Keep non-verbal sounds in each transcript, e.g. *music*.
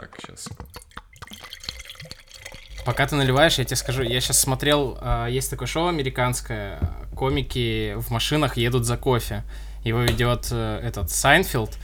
Так, сейчас. Пока ты наливаешь, я тебе скажу, я сейчас смотрел, э, есть такое шоу американское, комики в машинах едут за кофе. Его ведет э, этот Сайнфелд.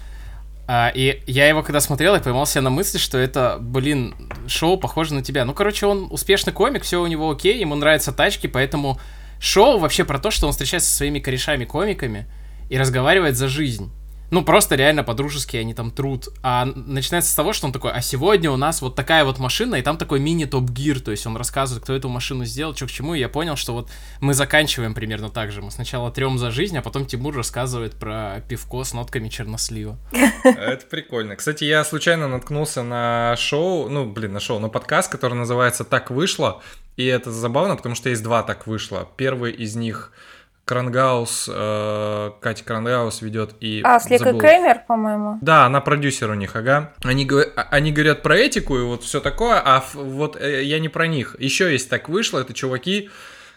А, и я его когда смотрел, я поймал себя на мысли, что это, блин, шоу похоже на тебя. Ну, короче, он успешный комик, все у него окей, ему нравятся тачки, поэтому шоу вообще про то, что он встречается со своими корешами-комиками и разговаривает за жизнь. Ну, просто реально по-дружески они там труд. А начинается с того, что он такой, а сегодня у нас вот такая вот машина, и там такой мини-топ-гир, то есть он рассказывает, кто эту машину сделал, что к чему, и я понял, что вот мы заканчиваем примерно так же. Мы сначала трем за жизнь, а потом Тимур рассказывает про пивко с нотками чернослива. Это прикольно. Кстати, я случайно наткнулся на шоу, ну, блин, на шоу, на подкаст, который называется «Так вышло», и это забавно, потому что есть два «Так вышло». Первый из них — Крангаус, э, Катя Крангаус ведет и... А, с Ликой Креймер, по-моему. Да, она продюсер у них, ага. Они, а, они говорят про этику и вот все такое, а вот э, я не про них. Еще есть так вышло, это чуваки,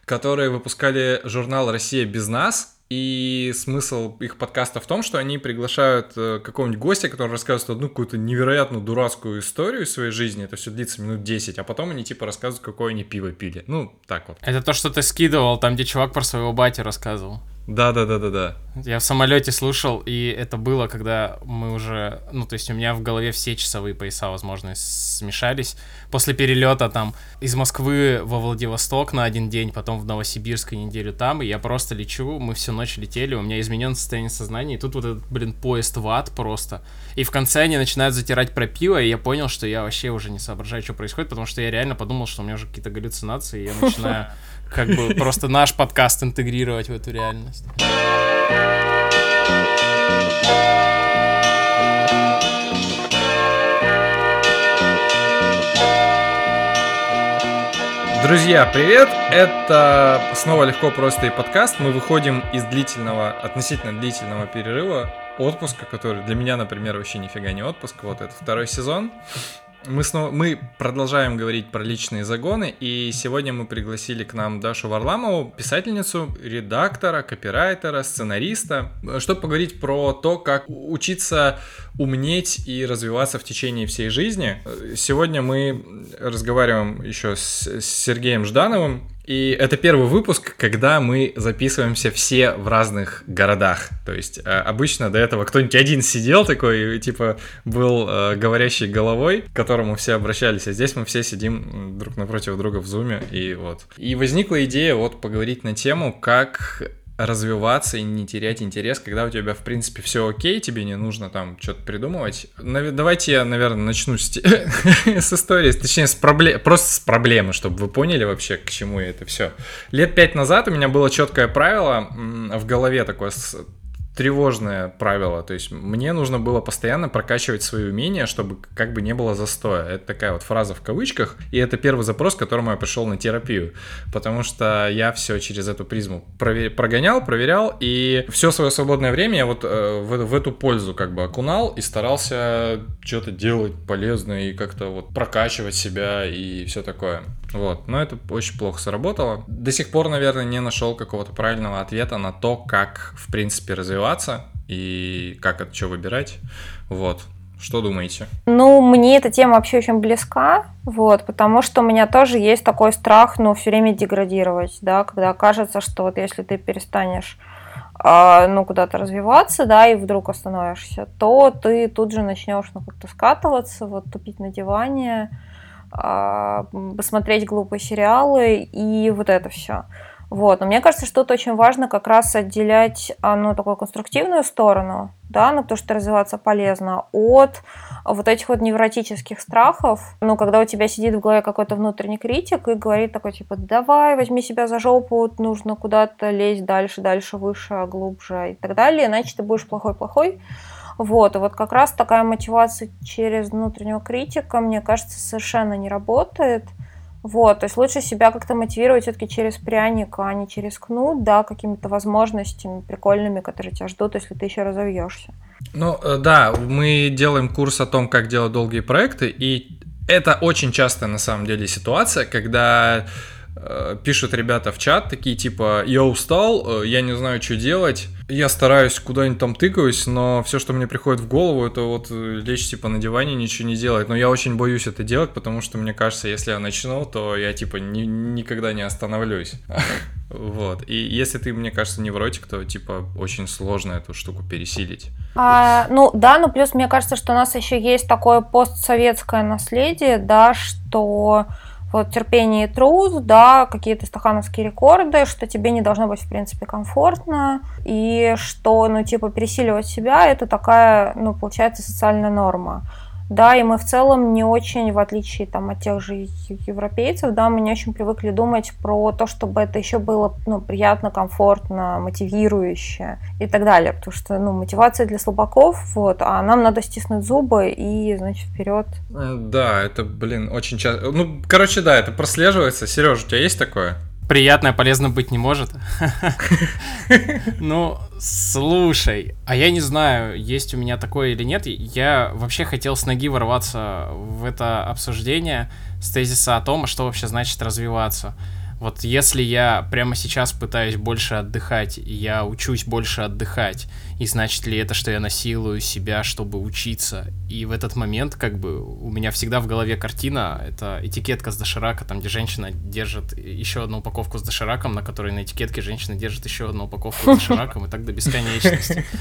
которые выпускали журнал «Россия без нас», и смысл их подкаста в том, что они приглашают э, какого-нибудь гостя, который рассказывает одну какую-то невероятную дурацкую историю из своей жизни. Это все длится минут 10, а потом они типа рассказывают, какое они пиво пили. Ну, так вот. Это то, что ты скидывал, там, где чувак про своего батя рассказывал. Да, да, да, да, да. Я в самолете слушал, и это было, когда мы уже, ну, то есть у меня в голове все часовые пояса, возможно, смешались. После перелета там из Москвы во Владивосток на один день, потом в Новосибирск и неделю там, и я просто лечу, мы всю ночь летели, у меня изменен состояние сознания, и тут вот этот, блин, поезд в ад просто. И в конце они начинают затирать про пиво, и я понял, что я вообще уже не соображаю, что происходит, потому что я реально подумал, что у меня уже какие-то галлюцинации, и я начинаю *laughs* как бы *laughs* просто наш подкаст интегрировать в эту реальность. Друзья, привет! Это снова легко, просто и подкаст. Мы выходим из длительного, относительно длительного перерыва отпуска, который для меня, например, вообще нифига не отпуск. Вот это второй сезон мы, снова, мы продолжаем говорить про личные загоны, и сегодня мы пригласили к нам Дашу Варламову, писательницу, редактора, копирайтера, сценариста, чтобы поговорить про то, как учиться умнеть и развиваться в течение всей жизни. Сегодня мы разговариваем еще с Сергеем Ждановым, и это первый выпуск, когда мы записываемся все в разных городах. То есть э, обычно до этого кто-нибудь один сидел такой, типа был э, говорящей головой, к которому все обращались, а здесь мы все сидим друг напротив друга в зуме, и вот. И возникла идея вот поговорить на тему, как развиваться и не терять интерес, когда у тебя, в принципе, все окей, тебе не нужно там что-то придумывать. Нав... Давайте я, наверное, начну с, *laughs* с истории, точнее, с проблем, просто с проблемы, чтобы вы поняли вообще, к чему это все. Лет пять назад у меня было четкое правило в голове такое тревожное правило. То есть мне нужно было постоянно прокачивать свои умения, чтобы как бы не было застоя. Это такая вот фраза в кавычках. И это первый запрос, к которому я пришел на терапию. Потому что я все через эту призму провер... прогонял, проверял. И все свое свободное время я вот э, в, в эту пользу как бы окунал и старался что-то делать полезное и как-то вот прокачивать себя и все такое. Вот, но это очень плохо сработало. До сих пор, наверное, не нашел какого-то правильного ответа на то, как, в принципе, развиваться и как от чего выбирать. Вот. Что думаете? Ну, мне эта тема вообще очень близка, вот, потому что у меня тоже есть такой страх, ну, все время деградировать, да, когда кажется, что вот если ты перестанешь а, ну, куда-то развиваться, да, и вдруг остановишься, то ты тут же начнешь, ну, как-то скатываться, вот, тупить на диване, а, посмотреть глупые сериалы и вот это все. Вот. Но мне кажется, что тут очень важно как раз отделять а, ну, такую конструктивную сторону, да, ну, то, что развиваться полезно, от вот этих вот невротических страхов. Ну, когда у тебя сидит в голове какой-то внутренний критик и говорит такой, типа, давай, возьми себя за жопу, нужно куда-то лезть дальше, дальше, выше, глубже и так далее, иначе ты будешь плохой-плохой. Вот, и вот как раз такая мотивация через внутреннего критика, мне кажется, совершенно не работает. Вот, то есть лучше себя как-то мотивировать все-таки через пряник, а не через кнут, да, какими-то возможностями прикольными, которые тебя ждут, если ты еще разовьешься. Ну, э, да, мы делаем курс о том, как делать долгие проекты, и это очень частая на самом деле ситуация, когда пишут ребята в чат, такие типа, я устал, э, я не знаю, что делать, я стараюсь куда-нибудь там тыкаюсь, но все, что мне приходит в голову, это вот э, лечь типа на диване, ничего не делать. Но я очень боюсь это делать, потому что мне кажется, если я начну, то я типа ни, никогда не остановлюсь. *laughs* Вот. И если ты, мне кажется, невротик, то типа очень сложно эту штуку пересилить. А, ну да, ну плюс мне кажется, что у нас еще есть такое постсоветское наследие, да, что вот терпение и труд, да, какие-то стахановские рекорды, что тебе не должно быть, в принципе, комфортно, и что, ну, типа, пересиливать себя, это такая, ну, получается, социальная норма. Да, и мы в целом не очень, в отличие там, от тех же европейцев, да, мы не очень привыкли думать про то, чтобы это еще было ну, приятно, комфортно, мотивирующе и так далее. Потому что ну, мотивация для слабаков, вот, а нам надо стиснуть зубы и, значит, вперед. Э, да, это, блин, очень часто. Ну, короче, да, это прослеживается. Сереж, у тебя есть такое? Приятное полезно быть не может. *laughs* Ну, слушай, а я не знаю, есть у меня такое или нет. Я вообще хотел с ноги ворваться в это обсуждение с тезиса о том, что вообще значит развиваться. Вот если я прямо сейчас пытаюсь больше отдыхать, я учусь больше отдыхать, и значит ли это, что я насилую себя, чтобы учиться? И в этот момент, как бы, у меня всегда в голове картина, это этикетка с доширака, там, где женщина держит еще одну упаковку с дошираком, на которой на этикетке женщина держит еще одну упаковку с дошираком, и так до бесконечности. *laughs*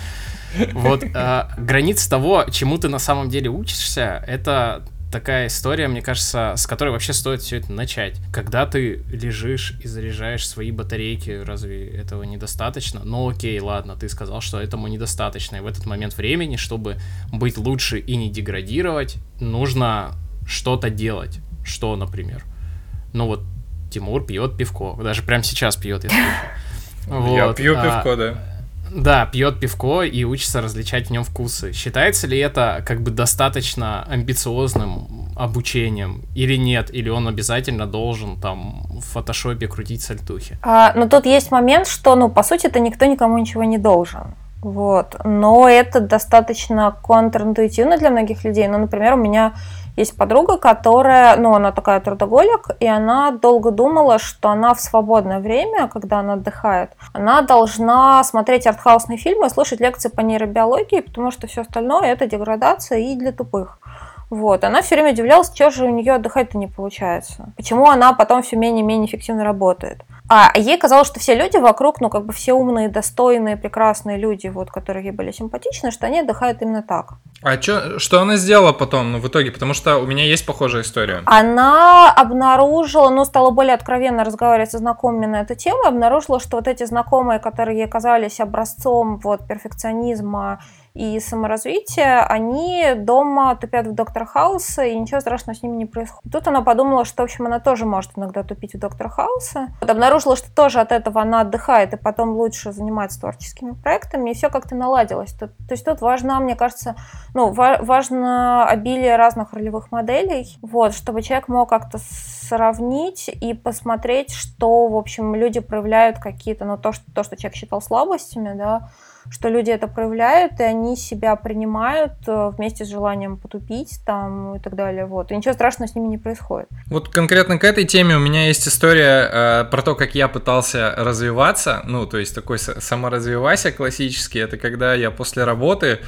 Вот, а, границ того, чему ты на самом деле учишься, это такая история, мне кажется, с которой вообще стоит все это начать. Когда ты лежишь и заряжаешь свои батарейки, разве этого недостаточно? Ну окей, ладно, ты сказал, что этому недостаточно. И в этот момент времени, чтобы быть лучше и не деградировать, нужно что-то делать. Что, например? Ну вот Тимур пьет пивко. Даже прямо сейчас пьет, я Вот. Я пью а, пивко, да. Да, пьет пивко и учится различать в нем вкусы. Считается ли это как бы достаточно амбициозным обучением или нет? Или он обязательно должен там в фотошопе крутить сальтухи? А, но тут есть момент, что, ну, по сути, это никто никому ничего не должен. Вот. Но это достаточно контринтуитивно для многих людей. Ну, например, у меня есть подруга, которая, ну, она такая трудоголик, и она долго думала, что она в свободное время, когда она отдыхает, она должна смотреть артхаусные фильмы слушать лекции по нейробиологии, потому что все остальное это деградация и для тупых. Вот. Она все время удивлялась, что же у нее отдыхать-то не получается. Почему она потом все менее и менее эффективно работает. А ей казалось, что все люди вокруг, ну, как бы все умные, достойные, прекрасные люди, вот, которые ей были симпатичны, что они отдыхают именно так. А чё, что она сделала потом, ну, в итоге? Потому что у меня есть похожая история. Она обнаружила, ну, стала более откровенно разговаривать со знакомыми на эту тему, обнаружила, что вот эти знакомые, которые ей казались образцом, вот, перфекционизма и саморазвития, они дома тупят в Доктор Хауса, и ничего страшного с ними не происходит. Тут она подумала, что, в общем, она тоже может иногда тупить в Доктор Хауса. Вот обнаружила, что тоже от этого она отдыхает, и потом лучше занимается творческими проектами, и все как-то наладилось. То, то есть тут важна, мне кажется, ну, ва- важно обилие разных ролевых моделей, вот, чтобы человек мог как-то сравнить и посмотреть, что, в общем, люди проявляют какие-то, ну, то, что, то, что человек считал слабостями, да, что люди это проявляют, и они себя принимают э, вместе с желанием потупить там и так далее. Вот. И ничего страшного с ними не происходит. Вот конкретно к этой теме у меня есть история э, про то, как я пытался развиваться. Ну, то есть такой саморазвивайся классический. Это когда я после работы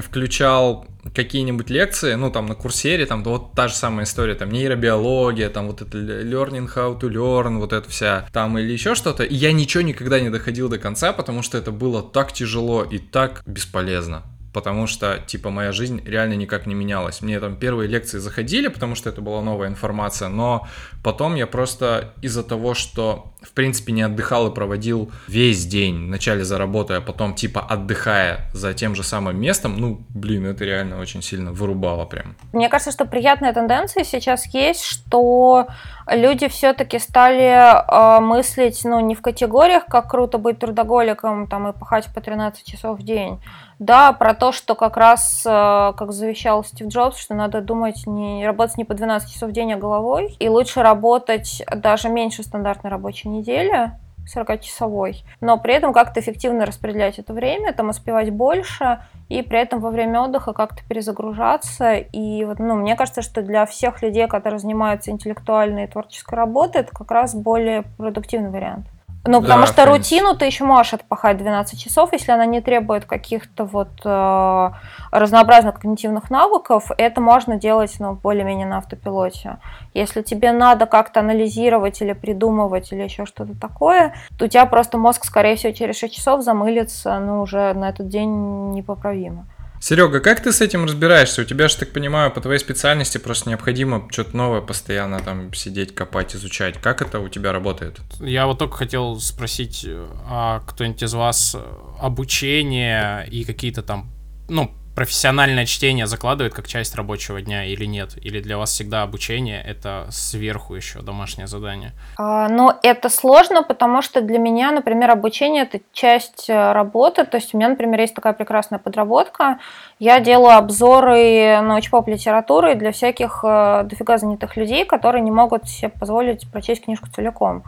включал какие-нибудь лекции, ну, там, на курсере, там, вот та же самая история, там, нейробиология, там, вот это learning how to learn, вот это вся, там, или еще что-то, и я ничего никогда не доходил до конца, потому что это было так тяжело и так бесполезно потому что, типа, моя жизнь реально никак не менялась. Мне там первые лекции заходили, потому что это была новая информация, но потом я просто из-за того, что, в принципе, не отдыхал и проводил весь день, вначале за работой, а потом, типа, отдыхая за тем же самым местом, ну, блин, это реально очень сильно вырубало прям. Мне кажется, что приятная тенденция сейчас есть, что люди все-таки стали э, мыслить, ну, не в категориях, как круто быть трудоголиком, там, и пахать по 13 часов в день, да, про то, что как раз, э, как завещал Стив Джобс, что надо думать, не работать не по 12 часов в день, а головой, и лучше работать даже меньше стандартной рабочей недели, 40-часовой, но при этом как-то эффективно распределять это время, там успевать больше, и при этом во время отдыха как-то перезагружаться. И вот, ну, мне кажется, что для всех людей, которые занимаются интеллектуальной и творческой работой, это как раз более продуктивный вариант. Ну, потому да, что рутину ты еще можешь отпахать 12 часов, если она не требует каких-то вот э, разнообразных когнитивных навыков, это можно делать, ну, более-менее на автопилоте. Если тебе надо как-то анализировать или придумывать или еще что-то такое, то у тебя просто мозг, скорее всего, через 6 часов замылится, ну, уже на этот день непоправимо. Серега, как ты с этим разбираешься? У тебя же, так понимаю, по твоей специальности просто необходимо что-то новое постоянно там сидеть, копать, изучать. Как это у тебя работает? Я вот только хотел спросить, а кто-нибудь из вас обучение и какие-то там, ну, профессиональное чтение закладывает как часть рабочего дня или нет? Или для вас всегда обучение это сверху еще домашнее задание? А, ну, это сложно, потому что для меня, например, обучение это часть э, работы. То есть у меня, например, есть такая прекрасная подработка. Я делаю обзоры научпоп литературы для всяких э, дофига занятых людей, которые не могут себе позволить прочесть книжку целиком.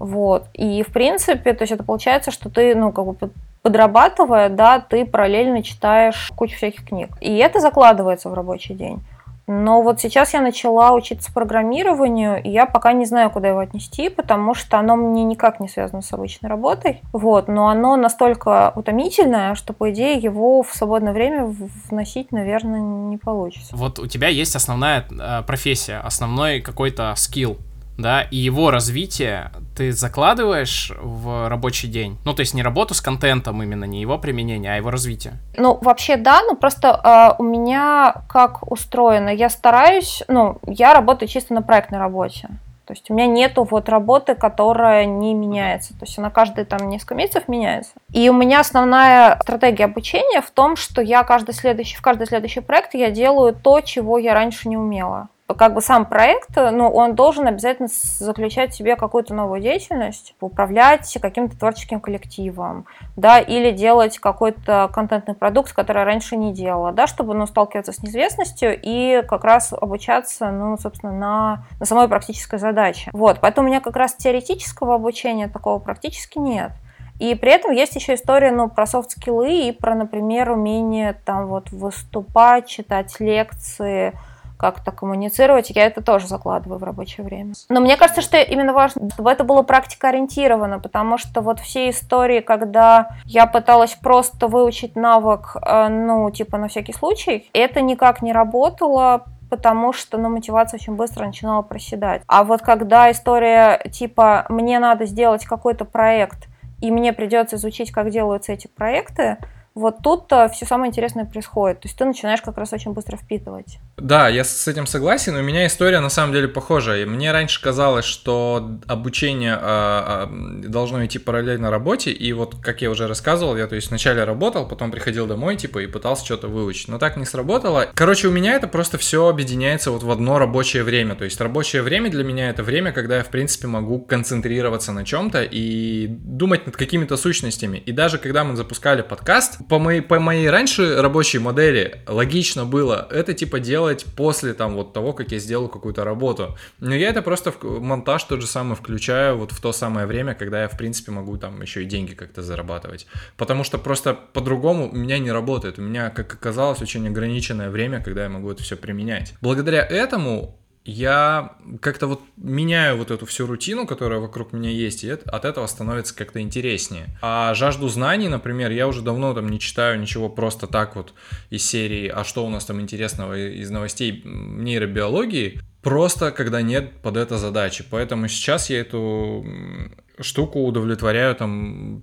Вот. И, в принципе, то есть это получается, что ты, ну, как бы подрабатывая, да, ты параллельно читаешь кучу всяких книг. И это закладывается в рабочий день. Но вот сейчас я начала учиться программированию, и я пока не знаю, куда его отнести, потому что оно мне никак не связано с обычной работой. Вот, но оно настолько утомительное, что, по идее, его в свободное время вносить, наверное, не получится. Вот у тебя есть основная э, профессия, основной какой-то скилл да, и его развитие ты закладываешь в рабочий день? Ну, то есть не работу с контентом именно, не его применение, а его развитие? Ну, вообще да, но просто э, у меня как устроено, я стараюсь, ну, я работаю чисто на проектной работе. То есть у меня нету вот работы, которая не меняется. То есть она каждые там несколько месяцев меняется. И у меня основная стратегия обучения в том, что я каждый следующий, в каждый следующий проект я делаю то, чего я раньше не умела как бы сам проект, ну, он должен обязательно заключать в себе какую-то новую деятельность, управлять каким-то творческим коллективом, да, или делать какой-то контентный продукт, который раньше не делала, да, чтобы, ну, сталкиваться с неизвестностью и как раз обучаться, ну, собственно, на, на самой практической задаче. Вот, поэтому у меня как раз теоретического обучения такого практически нет. И при этом есть еще история ну, про софт-скиллы и про, например, умение там вот выступать, читать лекции, как-то коммуницировать, я это тоже закладываю в рабочее время. Но мне кажется, что именно важно, чтобы это было практикоориентировано, потому что вот все истории, когда я пыталась просто выучить навык, э, ну, типа на всякий случай, это никак не работало, потому что ну, мотивация очень быстро начинала проседать. А вот когда история типа «мне надо сделать какой-то проект», и мне придется изучить, как делаются эти проекты, вот тут все самое интересное происходит. То есть ты начинаешь как раз очень быстро впитывать. Да, я с этим согласен. У меня история на самом деле похожая. Мне раньше казалось, что обучение э, э, должно идти параллельно работе. И вот, как я уже рассказывал, я то есть вначале работал, потом приходил домой, типа, и пытался что-то выучить. Но так не сработало. Короче, у меня это просто все объединяется вот в одно рабочее время. То есть рабочее время для меня это время, когда я, в принципе, могу концентрироваться на чем-то и думать над какими-то сущностями. И даже когда мы запускали подкаст, по моей, по моей раньше рабочей модели логично было это типа делать после там вот того, как я сделал какую-то работу. Но я это просто в монтаж тот же самый включаю вот в то самое время, когда я в принципе могу там еще и деньги как-то зарабатывать. Потому что просто по-другому у меня не работает. У меня, как оказалось, очень ограниченное время, когда я могу это все применять. Благодаря этому я как-то вот меняю вот эту всю рутину, которая вокруг меня есть, и от этого становится как-то интереснее. А жажду знаний, например, я уже давно там не читаю ничего просто так вот из серии «А что у нас там интересного из новостей нейробиологии?» Просто когда нет под это задачи. Поэтому сейчас я эту штуку удовлетворяю там,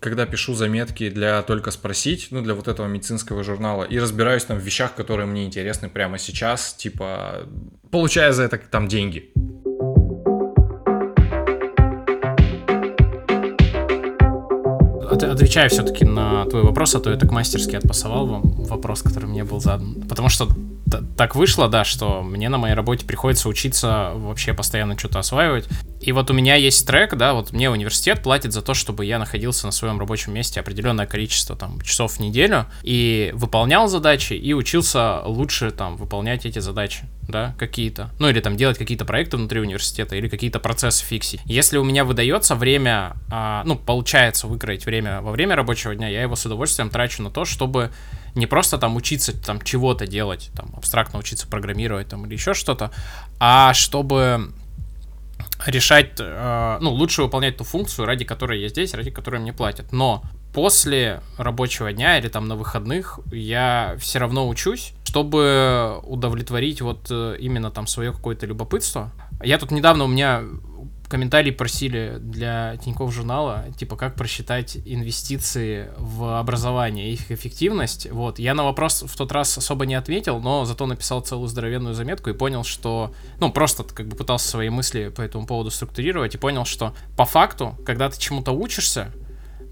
когда пишу заметки для только спросить, ну, для вот этого медицинского журнала, и разбираюсь там в вещах, которые мне интересны прямо сейчас, типа, получая за это там деньги. Отвечая все-таки на твой вопрос, а то я так мастерски отпасовал вам вопрос, который мне был задан. Потому что так вышло, да, что мне на моей работе приходится учиться вообще постоянно что-то осваивать. И вот у меня есть трек, да, вот мне университет платит за то, чтобы я находился на своем рабочем месте определенное количество там часов в неделю и выполнял задачи и учился лучше там выполнять эти задачи да, какие-то, ну или там делать какие-то проекты внутри университета или какие-то процессы фиксить. Если у меня выдается время, а, ну, получается выкроить время во время рабочего дня, я его с удовольствием трачу на то, чтобы не просто там учиться там чего-то делать, там абстрактно учиться программировать там или еще что-то, а чтобы решать, э, ну, лучше выполнять ту функцию, ради которой я здесь, ради которой мне платят. Но после рабочего дня или там на выходных я все равно учусь, чтобы удовлетворить вот э, именно там свое какое-то любопытство. Я тут недавно у меня комментарий просили для Тинькофф журнала, типа, как просчитать инвестиции в образование, их эффективность. Вот, я на вопрос в тот раз особо не ответил, но зато написал целую здоровенную заметку и понял, что, ну, просто как бы пытался свои мысли по этому поводу структурировать и понял, что по факту, когда ты чему-то учишься,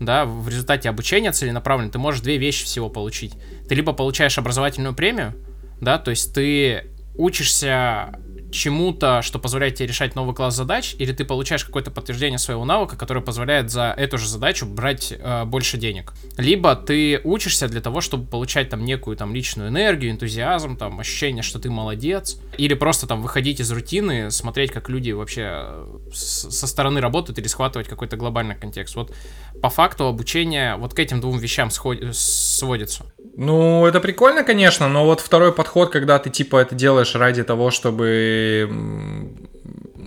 да, в результате обучения целенаправленно ты можешь две вещи всего получить. Ты либо получаешь образовательную премию, да, то есть ты учишься чему-то, что позволяет тебе решать новый класс задач, или ты получаешь какое-то подтверждение своего навыка, которое позволяет за эту же задачу брать э, больше денег. Либо ты учишься для того, чтобы получать там некую там личную энергию, энтузиазм, там ощущение, что ты молодец, или просто там выходить из рутины, смотреть, как люди вообще э, со стороны работают, или схватывать какой-то глобальный контекст. Вот по факту обучение вот к этим двум вещам сводится. Ну, это прикольно, конечно, но вот второй подход, когда ты типа это делаешь ради того, чтобы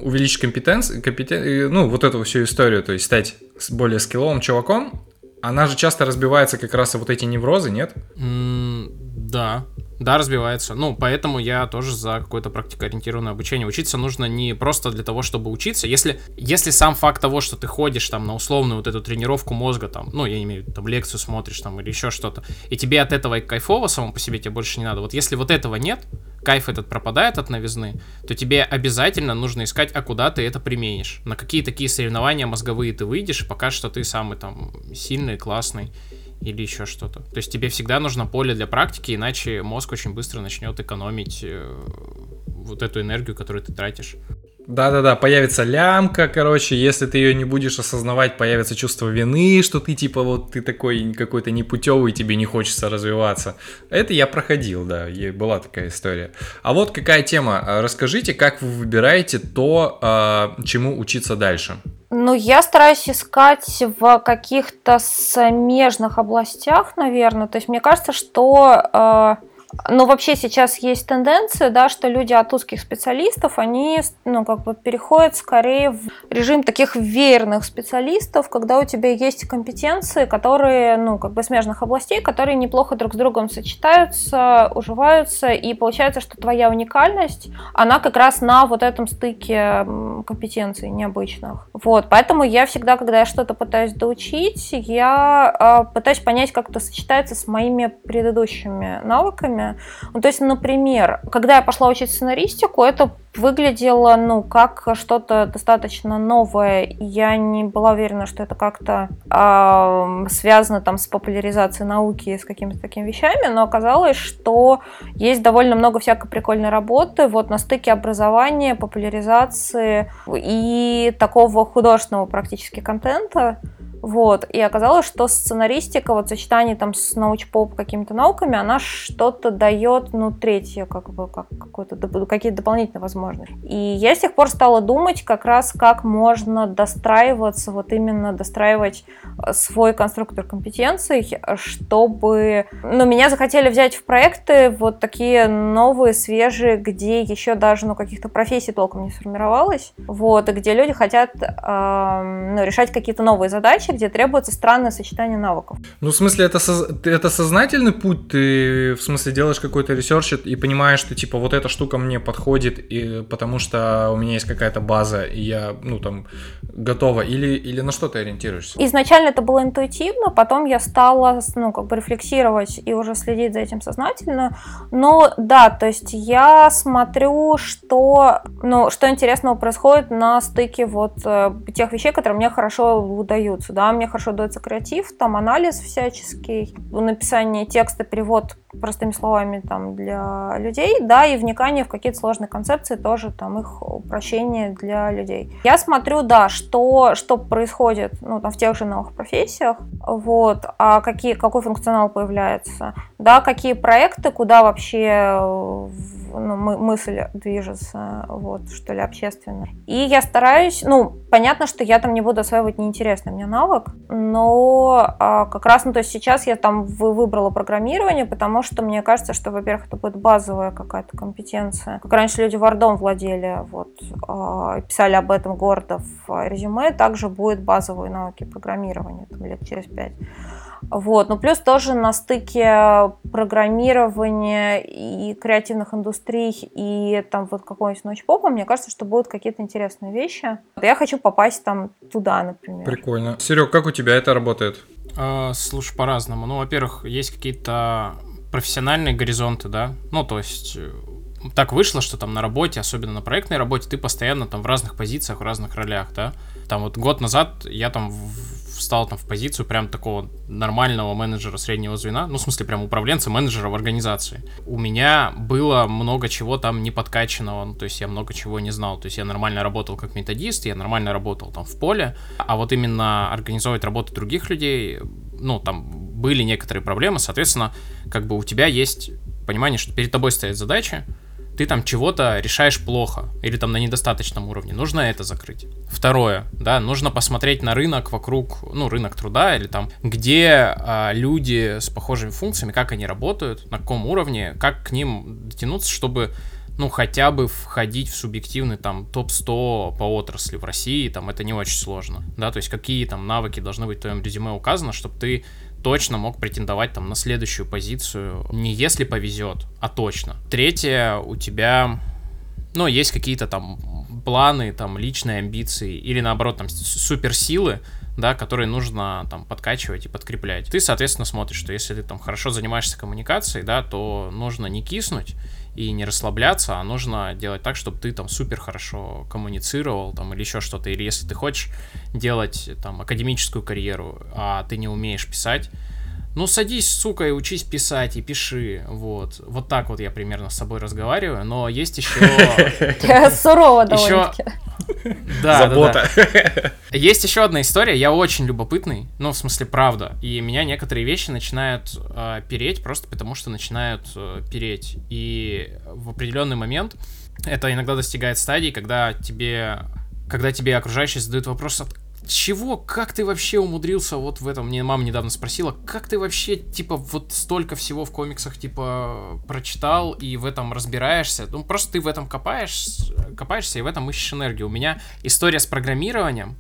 увеличить компетенции, компетен... ну, вот эту всю историю, то есть стать более скилловым чуваком, она же часто разбивается как раз и вот эти неврозы, нет? Mm, да, да, разбивается. Ну, поэтому я тоже за какое-то практикоориентированное обучение. Учиться нужно не просто для того, чтобы учиться. Если, если сам факт того, что ты ходишь там на условную вот эту тренировку мозга, там, ну, я имею в виду, там, лекцию смотришь там или еще что-то, и тебе от этого и кайфово само по себе, тебе больше не надо. Вот если вот этого нет, кайф этот пропадает от новизны, то тебе обязательно нужно искать, а куда ты это применишь. На какие такие соревнования мозговые ты выйдешь, пока что ты самый там сильный, классный или еще что-то. То есть тебе всегда нужно поле для практики, иначе мозг очень быстро начнет экономить э, вот эту энергию, которую ты тратишь. Да-да-да, появится лямка, короче, если ты ее не будешь осознавать, появится чувство вины, что ты типа вот ты такой какой-то непутевый, тебе не хочется развиваться. Это я проходил, да, была такая история. А вот какая тема, расскажите, как вы выбираете то, а, чему учиться дальше? Ну, я стараюсь искать в каких-то смежных областях, наверное. То есть мне кажется, что э, но вообще сейчас есть тенденция, да, что люди от узких специалистов, они, ну, как бы переходят скорее в режим таких веерных специалистов, когда у тебя есть компетенции, которые, ну, как бы смежных областей, которые неплохо друг с другом сочетаются, уживаются, и получается, что твоя уникальность, она как раз на вот этом стыке компетенций необычных. Вот, поэтому я всегда, когда я что-то пытаюсь доучить, я э, пытаюсь понять, как это сочетается с моими предыдущими навыками, сцены. Ну, то есть, например, когда я пошла учить сценаристику, это выглядело, ну, как что-то достаточно новое. Я не была уверена, что это как-то э, связано там с популяризацией науки, с какими-то такими вещами, но оказалось, что есть довольно много всякой прикольной работы вот на стыке образования, популяризации и такого художественного практически контента. Вот, и оказалось, что сценаристика, вот сочетание там с научпоп какими-то науками, она что-то дает, ну, третье, как бы, как какое-то, какие-то дополнительные возможности. И я с тех пор стала думать как раз, как можно достраиваться, вот именно достраивать э, свой конструктор компетенций, чтобы, ну, меня захотели взять в проекты вот такие новые, свежие, где еще даже, ну, каких-то профессий толком не сформировалось, вот, и где люди хотят, э, ну, решать какие-то новые задачи, задачи, где требуется странное сочетание навыков. Ну, в смысле, это, соз... это сознательный путь? Ты, в смысле, делаешь какой-то research и понимаешь, что, типа, вот эта штука мне подходит, и... потому что у меня есть какая-то база, и я, ну, там, готова? Или, или на что ты ориентируешься? Изначально это было интуитивно, потом я стала, ну, как бы рефлексировать и уже следить за этим сознательно. Но, да, то есть я смотрю, что, ну, что интересного происходит на стыке вот э, тех вещей, которые мне хорошо удаются, да, мне хорошо дается креатив, там анализ всяческий, написание текста, перевод простыми словами там для людей, да, и вникание в какие-то сложные концепции тоже там их упрощение для людей. Я смотрю, да, что, что происходит, ну, там в тех же новых профессиях, вот, а какие, какой функционал появляется, да, какие проекты, куда вообще ну, мы, мысль движется, вот, что ли, общественно. И я стараюсь, ну, понятно, что я там не буду осваивать неинтересный мне навык, но а, как раз, ну, то есть сейчас я там выбрала программирование, потому что мне кажется, что, во-первых, это будет базовая какая-то компетенция. Как раньше люди вардом владели, вот, а, писали об этом гордо в резюме, также будет базовые навыки программирования, там, лет через пять. Вот. Ну, плюс тоже на стыке программирования и креативных индустрий и там вот какого-нибудь научпопа, мне кажется, что будут какие-то интересные вещи. Я хочу попасть там туда, например. Прикольно. Серег, как у тебя это работает? А, слушай, по-разному. Ну, во-первых, есть какие-то профессиональные горизонты, да, ну, то есть э, так вышло, что там на работе, особенно на проектной работе, ты постоянно там в разных позициях, в разных ролях, да. Там вот год назад я там встал там в позицию прям такого нормального менеджера среднего звена, ну, в смысле, прям управленца, менеджера в организации. У меня было много чего там не подкачанного, ну, то есть я много чего не знал, то есть я нормально работал как методист, я нормально работал там в поле, а вот именно организовывать работу других людей, ну, там были некоторые проблемы, соответственно, как бы у тебя есть понимание, что перед тобой стоят задачи, ты там чего-то решаешь плохо или там на недостаточном уровне, нужно это закрыть. Второе, да, нужно посмотреть на рынок вокруг, ну, рынок труда или там, где а, люди с похожими функциями, как они работают, на каком уровне, как к ним дотянуться, чтобы ну, хотя бы входить в субъективный там топ-100 по отрасли в России, там это не очень сложно, да, то есть какие там навыки должны быть в твоем резюме указано, чтобы ты точно мог претендовать там на следующую позицию, не если повезет, а точно. Третье, у тебя, ну, есть какие-то там планы, там, личные амбиции или, наоборот, там, суперсилы, да, которые нужно там подкачивать и подкреплять. Ты, соответственно, смотришь, что если ты там хорошо занимаешься коммуникацией, да, то нужно не киснуть, и не расслабляться, а нужно делать так, чтобы ты там супер хорошо коммуницировал там или еще что-то. Или если ты хочешь делать там академическую карьеру, а ты не умеешь писать, ну садись, сука, и учись писать, и пиши, вот. Вот так вот я примерно с собой разговариваю, но есть еще... *laughs* *laughs* Сурово довольно-таки. *laughs* Да, Забота. Да, да. Есть еще одна история. Я очень любопытный, ну, в смысле, правда. И меня некоторые вещи начинают э, переть просто потому, что начинают э, переть. И в определенный момент это иногда достигает стадии, когда тебе когда тебе окружающие задают вопрос, чего, как ты вообще умудрился вот в этом, мне мама недавно спросила, как ты вообще, типа, вот столько всего в комиксах, типа, прочитал и в этом разбираешься, ну, просто ты в этом копаешь, копаешься и в этом ищешь энергию. У меня история с программированием,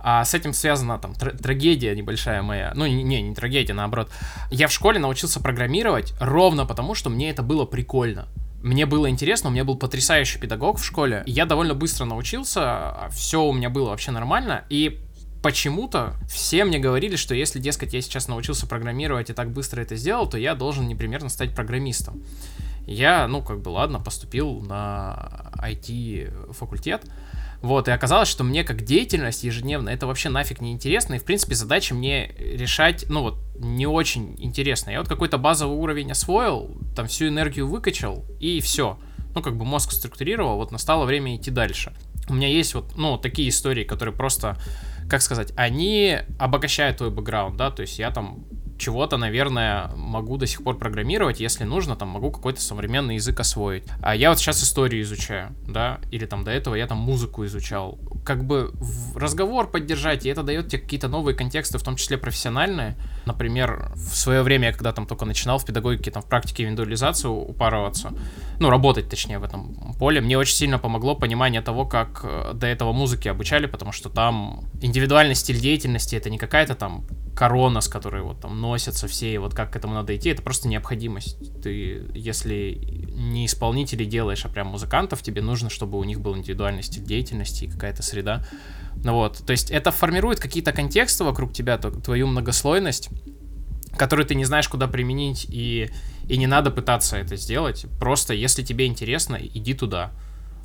а с этим связана там тр- трагедия небольшая моя. Ну, не, не трагедия, наоборот. Я в школе научился программировать ровно потому, что мне это было прикольно. Мне было интересно, у меня был потрясающий педагог в школе. Я довольно быстро научился, все у меня было вообще нормально. И почему-то все мне говорили, что если, дескать, я сейчас научился программировать и так быстро это сделал, то я должен непременно стать программистом. Я, ну, как бы, ладно, поступил на IT-факультет. Вот, и оказалось, что мне как деятельность ежедневно это вообще нафиг не интересно, и в принципе задачи мне решать, ну вот, не очень интересно. Я вот какой-то базовый уровень освоил, там всю энергию выкачал, и все. Ну, как бы мозг структурировал, вот настало время идти дальше. У меня есть вот, ну, такие истории, которые просто, как сказать, они обогащают твой бэкграунд, да, то есть я там чего-то, наверное, могу до сих пор программировать, если нужно, там могу какой-то современный язык освоить. А я вот сейчас историю изучаю, да, или там до этого я там музыку изучал. Как бы разговор поддержать, и это дает тебе какие-то новые контексты, в том числе профессиональные. Например, в свое время, я когда там только начинал в педагогике, там в практике индивидуализацию упарываться, ну, работать, точнее, в этом поле, мне очень сильно помогло понимание того, как э, до этого музыки обучали, потому что там индивидуальный стиль деятельности, это не какая-то там корона, с которой вот там носятся все, и вот как к этому надо идти, это просто необходимость. Ты, если не исполнителей делаешь, а прям музыкантов, тебе нужно, чтобы у них был индивидуальный стиль деятельности и какая-то среда. Ну вот, то есть это формирует какие-то контексты вокруг тебя, твою многослойность, которую ты не знаешь, куда применить, и, и не надо пытаться это сделать. Просто, если тебе интересно, иди туда.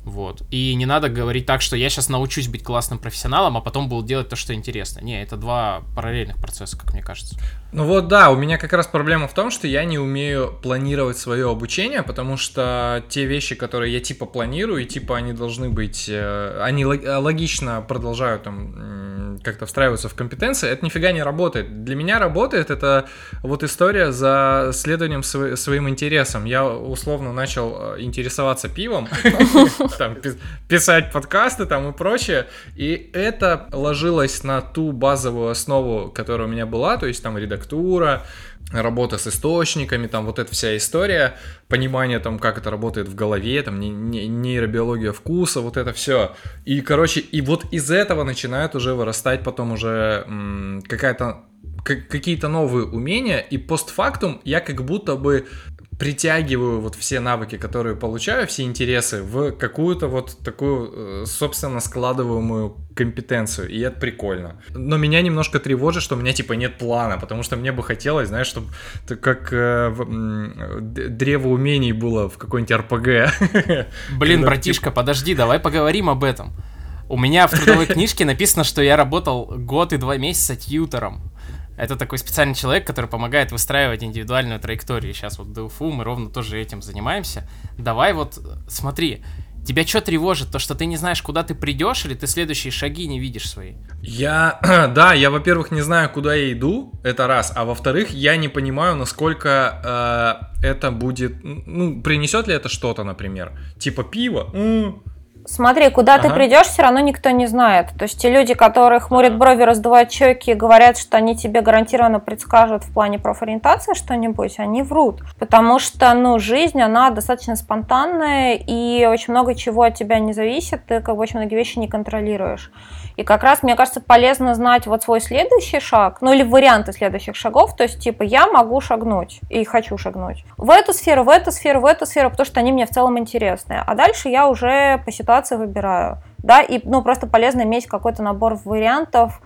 Вот. И не надо говорить так, что я сейчас научусь быть классным профессионалом, а потом буду делать то, что интересно. Не, это два параллельных процесса, как мне кажется. Ну вот да, у меня как раз проблема в том, что я не умею планировать свое обучение, потому что те вещи, которые я типа планирую, и типа они должны быть, э, они логично продолжают там как-то встраиваться в компетенции, это нифига не работает. Для меня работает это вот история за следованием своим интересам. Я условно начал э, интересоваться пивом, *laughs* там, писать подкасты там и прочее. И это ложилось на ту базовую основу, которая у меня была, то есть там редактура, работа с источниками, там вот эта вся история, понимание там, как это работает в голове, там нейробиология вкуса, вот это все. И, короче, и вот из этого начинает уже вырастать потом уже какая-то какие-то новые умения, и постфактум я как будто бы притягиваю вот все навыки, которые получаю, все интересы в какую-то вот такую, э, собственно, складываемую компетенцию, и это прикольно. Но меня немножко тревожит, что у меня типа нет плана, потому что мне бы хотелось, знаешь, чтобы как э, в, древо умений было в какой-нибудь РПГ. *laughs* Блин, братишка, подожди, давай поговорим об этом. У меня в трудовой *laughs* книжке написано, что я работал год и два месяца тьютором. Это такой специальный человек, который помогает выстраивать индивидуальную траекторию. Сейчас вот ДУФУ мы ровно тоже этим занимаемся. Давай вот, смотри, Тебя что тревожит? То, что ты не знаешь, куда ты придешь, или ты следующие шаги не видишь свои? Я, *clears throat* да, я, во-первых, не знаю, куда я иду, это раз, а во-вторых, я не понимаю, насколько э, это будет, ну, принесет ли это что-то, например, типа пиво, м-м, Смотри, куда ага. ты придешь, все равно никто не знает. То есть те люди, которые хмурят брови, раздувают щеки и говорят, что они тебе гарантированно предскажут в плане профориентации что-нибудь, они врут. Потому что, ну, жизнь, она достаточно спонтанная, и очень много чего от тебя не зависит, ты как бы очень многие вещи не контролируешь. И как раз, мне кажется, полезно знать вот свой следующий шаг, ну или варианты следующих шагов, то есть типа я могу шагнуть и хочу шагнуть в эту сферу, в эту сферу, в эту сферу, потому что они мне в целом интересны. А дальше я уже по ситуации выбираю. Да, и ну просто полезно иметь какой-то набор вариантов,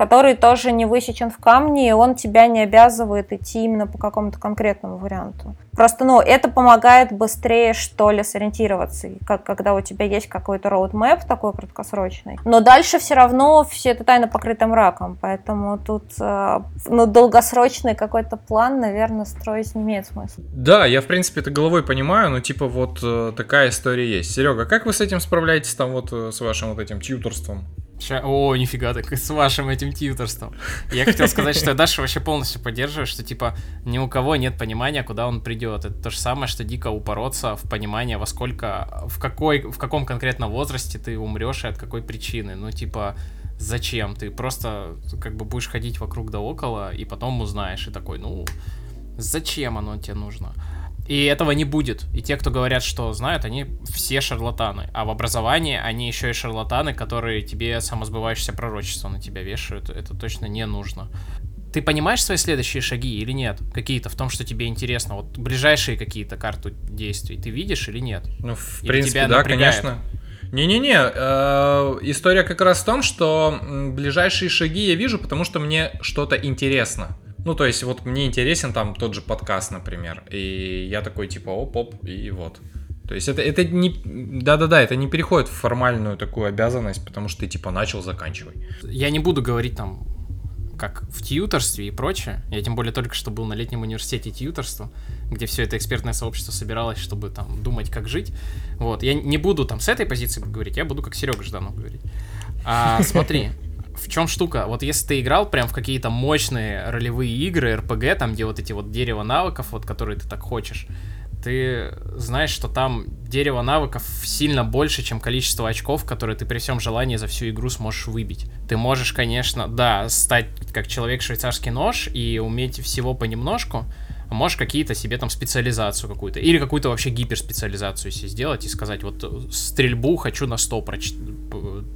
который тоже не высечен в камне, и он тебя не обязывает идти именно по какому-то конкретному варианту. Просто, ну, это помогает быстрее, что ли, сориентироваться, как, когда у тебя есть какой-то roadmap такой краткосрочный. Но дальше все равно все это тайно покрыто мраком, поэтому тут, э, ну, долгосрочный какой-то план, наверное, строить не имеет смысла. Да, я, в принципе, это головой понимаю, но, типа, вот э, такая история есть. Серега, как вы с этим справляетесь, там, вот, э, с вашим вот этим тьюторством? Ща... О, нифига, так с вашим этим тьюторством. Я хотел сказать, что я Дашу вообще полностью поддерживаю, что типа ни у кого нет понимания, куда он придет. Это то же самое, что дико упороться в понимание, во сколько, в какой, в каком конкретно возрасте ты умрешь и от какой причины. Ну, типа, зачем? Ты просто как бы будешь ходить вокруг да около, и потом узнаешь, и такой, ну, зачем оно тебе нужно? И этого не будет. И те, кто говорят, что знают, они все шарлатаны. А в образовании они еще и шарлатаны, которые тебе самосбывающееся пророчество на тебя вешают. Это точно не нужно. Ты понимаешь свои следующие шаги или нет? Какие-то в том, что тебе интересно? Вот ближайшие какие-то карту действий ты видишь или нет? Ну, в или принципе, да, напрягает? конечно. Не-не-не, э, история как раз в том, что ближайшие шаги я вижу, потому что мне что-то интересно. Ну, то есть, вот мне интересен там тот же подкаст, например, и я такой, типа, оп-оп, и вот. То есть это, это не... Да-да-да, это не переходит в формальную такую обязанность, потому что ты, типа, начал, заканчивай. Я не буду говорить там, как в тьюторстве и прочее. Я тем более только что был на летнем университете тьюторства, где все это экспертное сообщество собиралось, чтобы там думать, как жить. Вот, я не буду там с этой позиции говорить, я буду как Серега Жданов говорить. А, смотри, в чем штука? Вот если ты играл прям в какие-то мощные ролевые игры, РПГ, там, где вот эти вот дерево навыков, вот, которые ты так хочешь, ты знаешь, что там дерево навыков сильно больше, чем количество очков, которые ты при всем желании за всю игру сможешь выбить. Ты можешь, конечно, да, стать как человек швейцарский нож и уметь всего понемножку, можешь какие-то себе там специализацию какую-то, или какую-то вообще гиперспециализацию себе сделать и сказать, вот стрельбу хочу на 100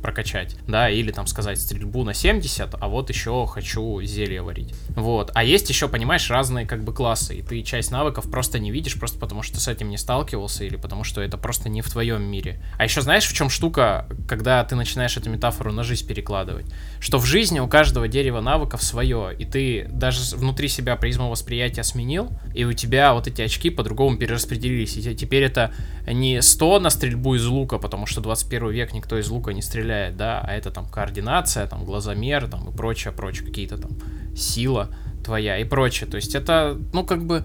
прокачать, да, или там сказать стрельбу на 70, а вот еще хочу зелье варить. Вот. А есть еще, понимаешь, разные как бы классы, и ты часть навыков просто не видишь, просто потому что с этим не сталкивался, или потому что это просто не в твоем мире. А еще знаешь, в чем штука, когда ты начинаешь эту метафору на жизнь перекладывать? Что в жизни у каждого дерева навыков свое, и ты даже внутри себя призму восприятия сменил, и у тебя вот эти очки по-другому перераспределились. И теперь это не 100 на стрельбу из лука, потому что 21 век никто из лука не стреляет, да, а это там координация, там глазомер, там и прочее, прочее, какие-то там сила твоя и прочее. То есть это, ну, как бы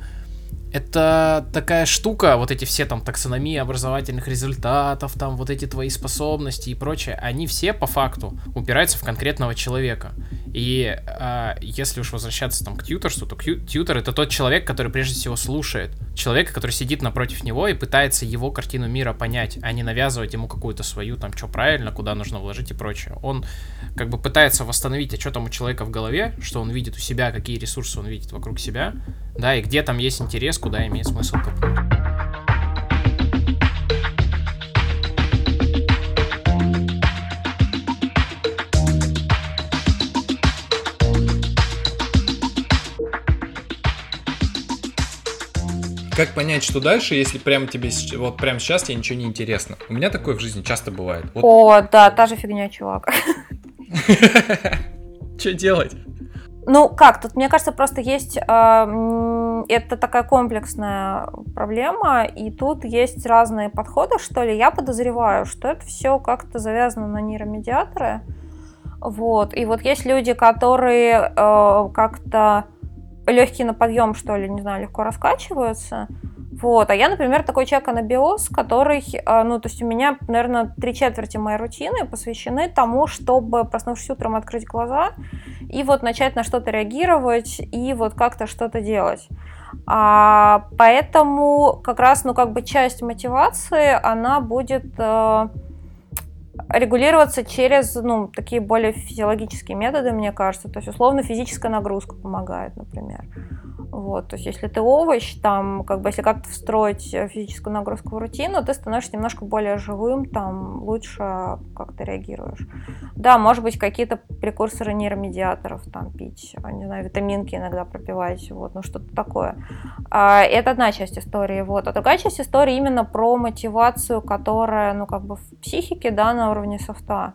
это такая штука, вот эти все там таксономии образовательных результатов, там вот эти твои способности и прочее, они все по факту упираются в конкретного человека. И э, если уж возвращаться там к тьюторству, то тьютор это тот человек, который прежде всего слушает. Человека, который сидит напротив него и пытается его картину мира понять, а не навязывать ему какую-то свою, там, что правильно, куда нужно вложить и прочее. Он как бы пытается восстановить, а что там у человека в голове, что он видит у себя, какие ресурсы он видит вокруг себя, да, и где там есть интерес, куда имеет смысл копнуть. Как понять, что дальше, если прямо тебе вот прямо сейчас тебе ничего не интересно? У меня такое в жизни часто бывает. Вот. О, да, та же фигня, чувак. *laughs* Что делать? Ну, как, тут, мне кажется, просто есть, э, это такая комплексная проблема, и тут есть разные подходы, что ли. Я подозреваю, что это все как-то завязано на нейромедиаторы, вот, и вот есть люди, которые э, как-то легкие на подъем, что ли, не знаю, легко раскачиваются. Вот. А я, например, такой человек анабиоз, который, а, ну, то есть у меня, наверное, три четверти моей рутины посвящены тому, чтобы, проснувшись утром, открыть глаза и вот начать на что-то реагировать и вот как-то что-то делать. А, поэтому как раз, ну, как бы часть мотивации, она будет э, регулироваться через, ну, такие более физиологические методы, мне кажется. То есть, условно, физическая нагрузка помогает, например. Вот, то есть, если ты овощ, там, как бы, если как-то встроить физическую нагрузку в рутину, ты становишься немножко более живым, там, лучше как-то реагируешь. Да, может быть, какие-то прекурсоры нейромедиаторов, там, пить, не знаю, витаминки иногда пропивать, вот, ну, что-то такое. А, это одна часть истории, вот. А другая часть истории именно про мотивацию, которая, ну, как бы в психике, да, уровне софта.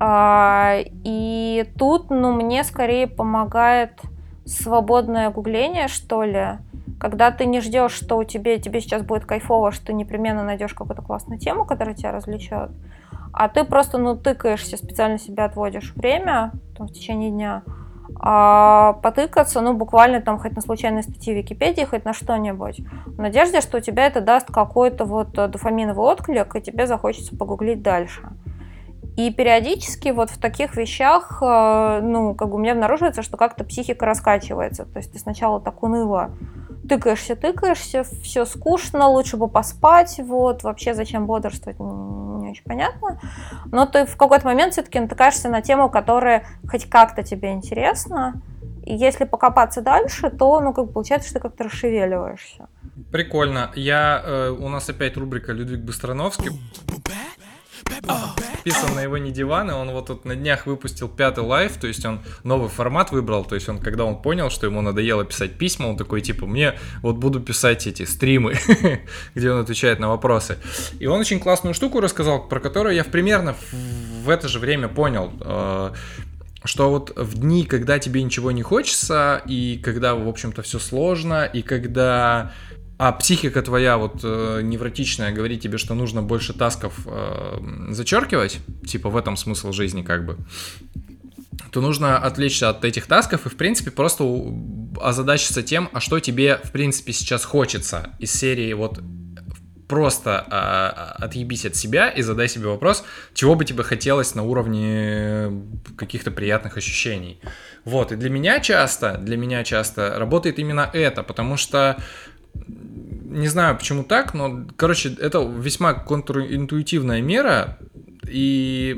А, и тут, ну, мне скорее помогает свободное гугление, что ли, когда ты не ждешь, что у тебя, тебе сейчас будет кайфово, что ты непременно найдешь какую-то классную тему, которая тебя развлечет, а ты просто, ну, тыкаешься, специально себя отводишь время там, в течение дня, а потыкаться, ну, буквально там хоть на случайной статье в Википедии, хоть на что-нибудь, в надежде, что у тебя это даст какой-то вот дофаминовый отклик, и тебе захочется погуглить дальше. И периодически вот в таких вещах, э, ну, как бы у меня обнаруживается, что как-то психика раскачивается. То есть ты сначала так уныло тыкаешься, тыкаешься, все скучно, лучше бы поспать, вот, вообще зачем бодрствовать, не очень понятно. Но ты в какой-то момент все-таки натыкаешься на тему, которая хоть как-то тебе интересна, и если покопаться дальше, то, ну, как получается, что ты как-то расшевеливаешься. Прикольно. Я, э, у нас опять рубрика Людвиг Быстрановский подписан на его не диваны, он вот тут на днях выпустил пятый live, то есть он новый формат выбрал, то есть он, когда он понял, что ему надоело писать письма, он такой, типа, мне вот буду писать эти стримы, *laughs* где он отвечает на вопросы. И он очень классную штуку рассказал, про которую я примерно в это же время понял, э, что вот в дни, когда тебе ничего не хочется, и когда, в общем-то, все сложно, и когда а психика твоя вот э, невротичная говорит тебе, что нужно больше task ов э, зачеркивать, типа в этом смысл жизни как бы, то нужно отвлечься от этих тасков и, в принципе, просто озадачиться тем, а что тебе, в принципе, сейчас хочется из серии вот просто а, отъебись от себя и задай себе вопрос, чего бы тебе хотелось на уровне каких-то приятных ощущений. Вот, и для меня часто, для меня часто работает именно это, потому что не знаю, почему так, но, короче, это весьма контринтуитивная мера, и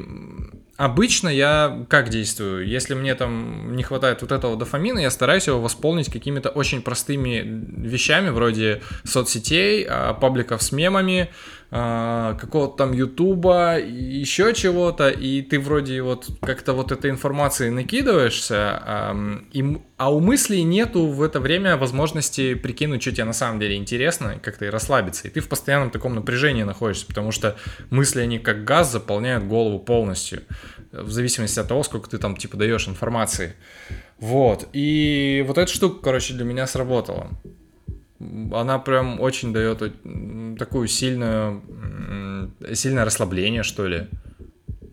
обычно я как действую? Если мне там не хватает вот этого дофамина, я стараюсь его восполнить какими-то очень простыми вещами, вроде соцсетей, а, пабликов с мемами, какого-то там Ютуба, еще чего-то, и ты вроде вот как-то вот этой информации накидываешься, и, а у мыслей нету в это время возможности прикинуть, что тебе на самом деле интересно, как-то и расслабиться. И ты в постоянном таком напряжении находишься, потому что мысли, они как газ заполняют голову полностью, в зависимости от того, сколько ты там типа даешь информации. Вот. И вот эта штука, короче, для меня сработала. Она прям очень дает такую сильную, сильное расслабление, что ли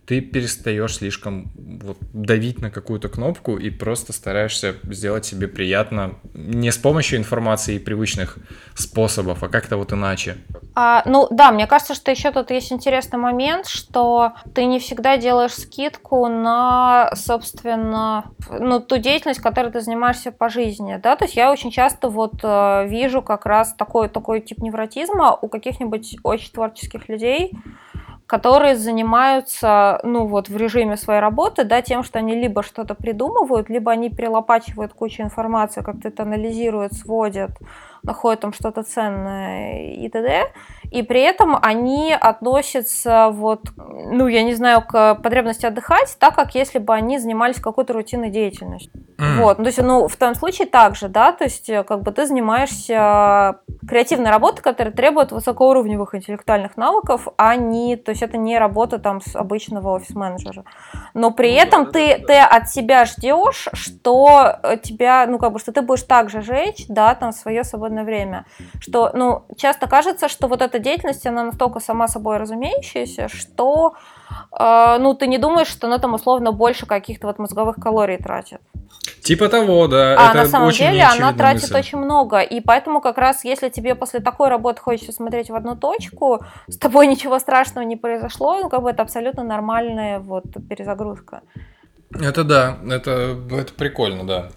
ты перестаешь слишком вот, давить на какую-то кнопку и просто стараешься сделать себе приятно не с помощью информации и привычных способов, а как-то вот иначе. А, ну да, мне кажется, что еще тут есть интересный момент, что ты не всегда делаешь скидку на, собственно, ну, ту деятельность, которой ты занимаешься по жизни, да, то есть я очень часто вот э, вижу как раз такой, такой тип невротизма у каких-нибудь очень творческих людей, которые занимаются, ну вот, в режиме своей работы, да, тем, что они либо что-то придумывают, либо они перелопачивают кучу информации, как-то это анализируют, сводят, находят там что-то ценное и т.д. И при этом они относятся вот, ну, я не знаю, к потребности отдыхать, так как если бы они занимались какой-то рутинной деятельностью. Mm. Вот, ну, то есть, ну, в том случае также, да, то есть, э, как бы ты занимаешься креативной работой, которая требует высокоуровневых интеллектуальных навыков, а не, то есть, это не работа там с обычного офис-менеджера. Но при ну, этом да, ты, ты от себя ждешь, что тебя, ну, как бы, что ты будешь также жечь, да, там, свое свободное время. Что, ну, часто кажется, что вот эта деятельность, она настолько сама собой разумеющаяся, что, э, ну, ты не думаешь, что она там условно больше каких-то вот мозговых калорий тратит. Типа того, да. А это на самом очень деле она тратит мысль. очень много. И поэтому как раз, если тебе после такой работы хочется смотреть в одну точку, с тобой ничего страшного не произошло, ну, как бы это абсолютно нормальная вот перезагрузка. Это да, это, это прикольно, да.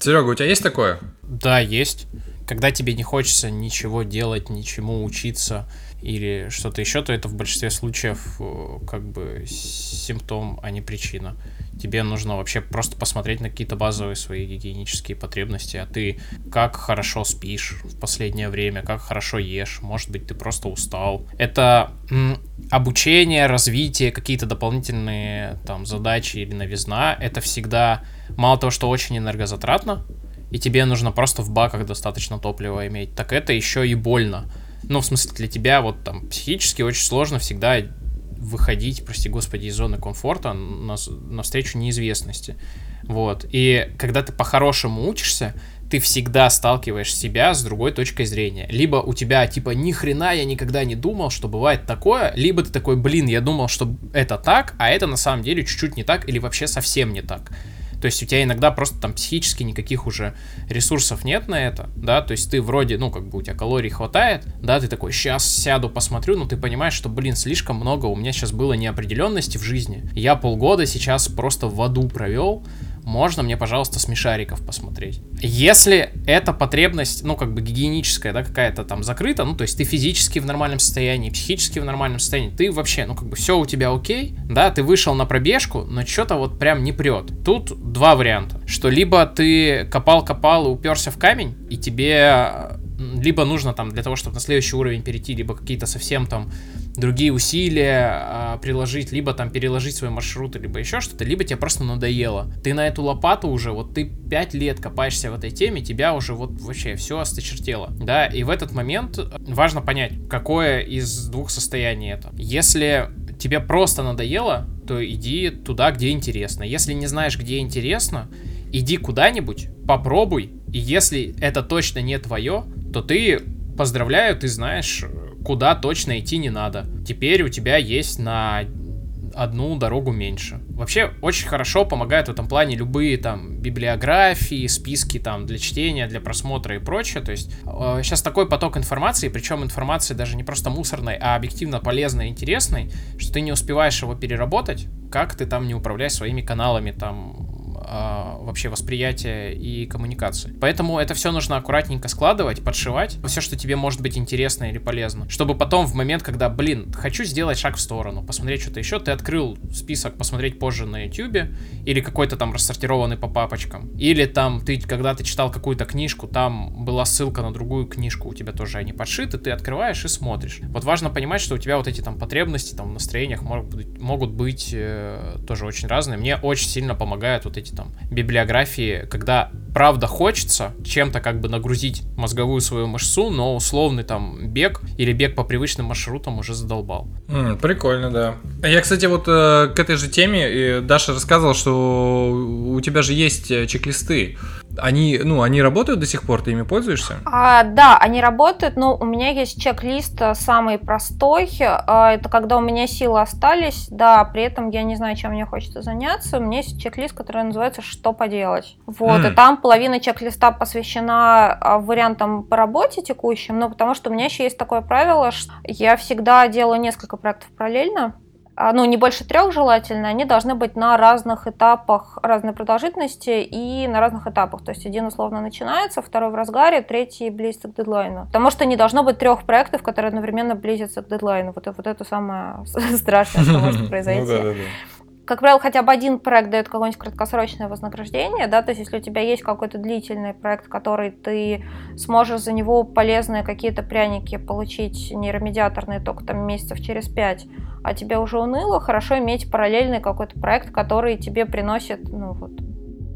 Серега, у тебя есть такое? Да, есть. Когда тебе не хочется ничего делать, ничему учиться или что-то еще, то это в большинстве случаев э, как бы симптом, а не причина тебе нужно вообще просто посмотреть на какие-то базовые свои гигиенические потребности, а ты как хорошо спишь в последнее время, как хорошо ешь, может быть, ты просто устал. Это обучение, развитие, какие-то дополнительные там задачи или новизна, это всегда мало того, что очень энергозатратно, и тебе нужно просто в баках достаточно топлива иметь, так это еще и больно. Ну, в смысле, для тебя вот там психически очень сложно всегда выходить, прости господи, из зоны комфорта на, навстречу неизвестности. Вот. И когда ты по-хорошему учишься, ты всегда сталкиваешь себя с другой точкой зрения. Либо у тебя типа ни хрена я никогда не думал, что бывает такое, либо ты такой, блин, я думал, что это так, а это на самом деле чуть-чуть не так или вообще совсем не так. То есть у тебя иногда просто там психически никаких уже ресурсов нет на это, да, то есть ты вроде, ну, как бы у тебя калорий хватает, да, ты такой, сейчас сяду, посмотрю, но ты понимаешь, что, блин, слишком много у меня сейчас было неопределенности в жизни. Я полгода сейчас просто в аду провел, можно мне, пожалуйста, смешариков посмотреть. Если эта потребность, ну, как бы гигиеническая, да, какая-то там закрыта, ну, то есть ты физически в нормальном состоянии, психически в нормальном состоянии, ты вообще, ну, как бы все у тебя окей, да, ты вышел на пробежку, но что-то вот прям не прет. Тут два варианта, что либо ты копал-копал и уперся в камень, и тебе либо нужно там для того, чтобы на следующий уровень перейти, либо какие-то совсем там другие усилия а, приложить, либо там переложить свой маршрут, либо еще что-то, либо тебе просто надоело. Ты на эту лопату уже, вот ты 5 лет копаешься в этой теме, тебя уже вот вообще все осточертело, да, и в этот момент важно понять, какое из двух состояний это. Если тебе просто надоело, то иди туда, где интересно. Если не знаешь, где интересно, иди куда-нибудь, попробуй, и если это точно не твое, то ты, поздравляю, ты знаешь, куда точно идти не надо. Теперь у тебя есть на одну дорогу меньше. Вообще очень хорошо помогают в этом плане любые там библиографии, списки там для чтения, для просмотра и прочее. То есть э, сейчас такой поток информации, причем информации даже не просто мусорной, а объективно полезной и интересной, что ты не успеваешь его переработать, как ты там не управляешь своими каналами там вообще восприятия и коммуникации. Поэтому это все нужно аккуратненько складывать, подшивать, все, что тебе может быть интересно или полезно, чтобы потом в момент, когда, блин, хочу сделать шаг в сторону, посмотреть что-то еще, ты открыл список посмотреть позже на YouTube, или какой-то там рассортированный по папочкам, или там ты, когда ты читал какую-то книжку, там была ссылка на другую книжку, у тебя тоже они подшиты, ты открываешь и смотришь. Вот важно понимать, что у тебя вот эти там потребности, там, в настроениях могут быть, могут быть э, тоже очень разные. Мне очень сильно помогают вот эти там библиографии, когда правда хочется чем-то как бы нагрузить мозговую свою мышцу, но условный там бег или бег по привычным маршрутам уже задолбал. Mm, прикольно, да. Я, кстати, вот э, к этой же теме э, Даша рассказывала, что у тебя же есть э, чек-листы. Они, ну, они работают до сих пор, ты ими пользуешься? А, да, они работают, но у меня есть чек-лист э, самый простой. А, это когда у меня силы остались, да, при этом я не знаю, чем мне хочется заняться. У меня есть чек-лист, который называется «Что поделать?». Вот, mm. и там половина чек-листа посвящена а, вариантам по работе текущим, но потому что у меня еще есть такое правило, что я всегда делаю несколько проектов параллельно. А, ну, не больше трех желательно, они должны быть на разных этапах разной продолжительности и на разных этапах. То есть один условно начинается, второй в разгаре, третий близится к дедлайну. Потому что не должно быть трех проектов, которые одновременно близятся к дедлайну. Вот, вот это самое *laughs* страшное, что может *laughs* ну произойти как правило, хотя бы один проект дает какое-нибудь краткосрочное вознаграждение, да, то есть если у тебя есть какой-то длительный проект, который ты сможешь за него полезные какие-то пряники получить нейромедиаторные только там месяцев через пять, а тебе уже уныло, хорошо иметь параллельный какой-то проект, который тебе приносит, ну вот,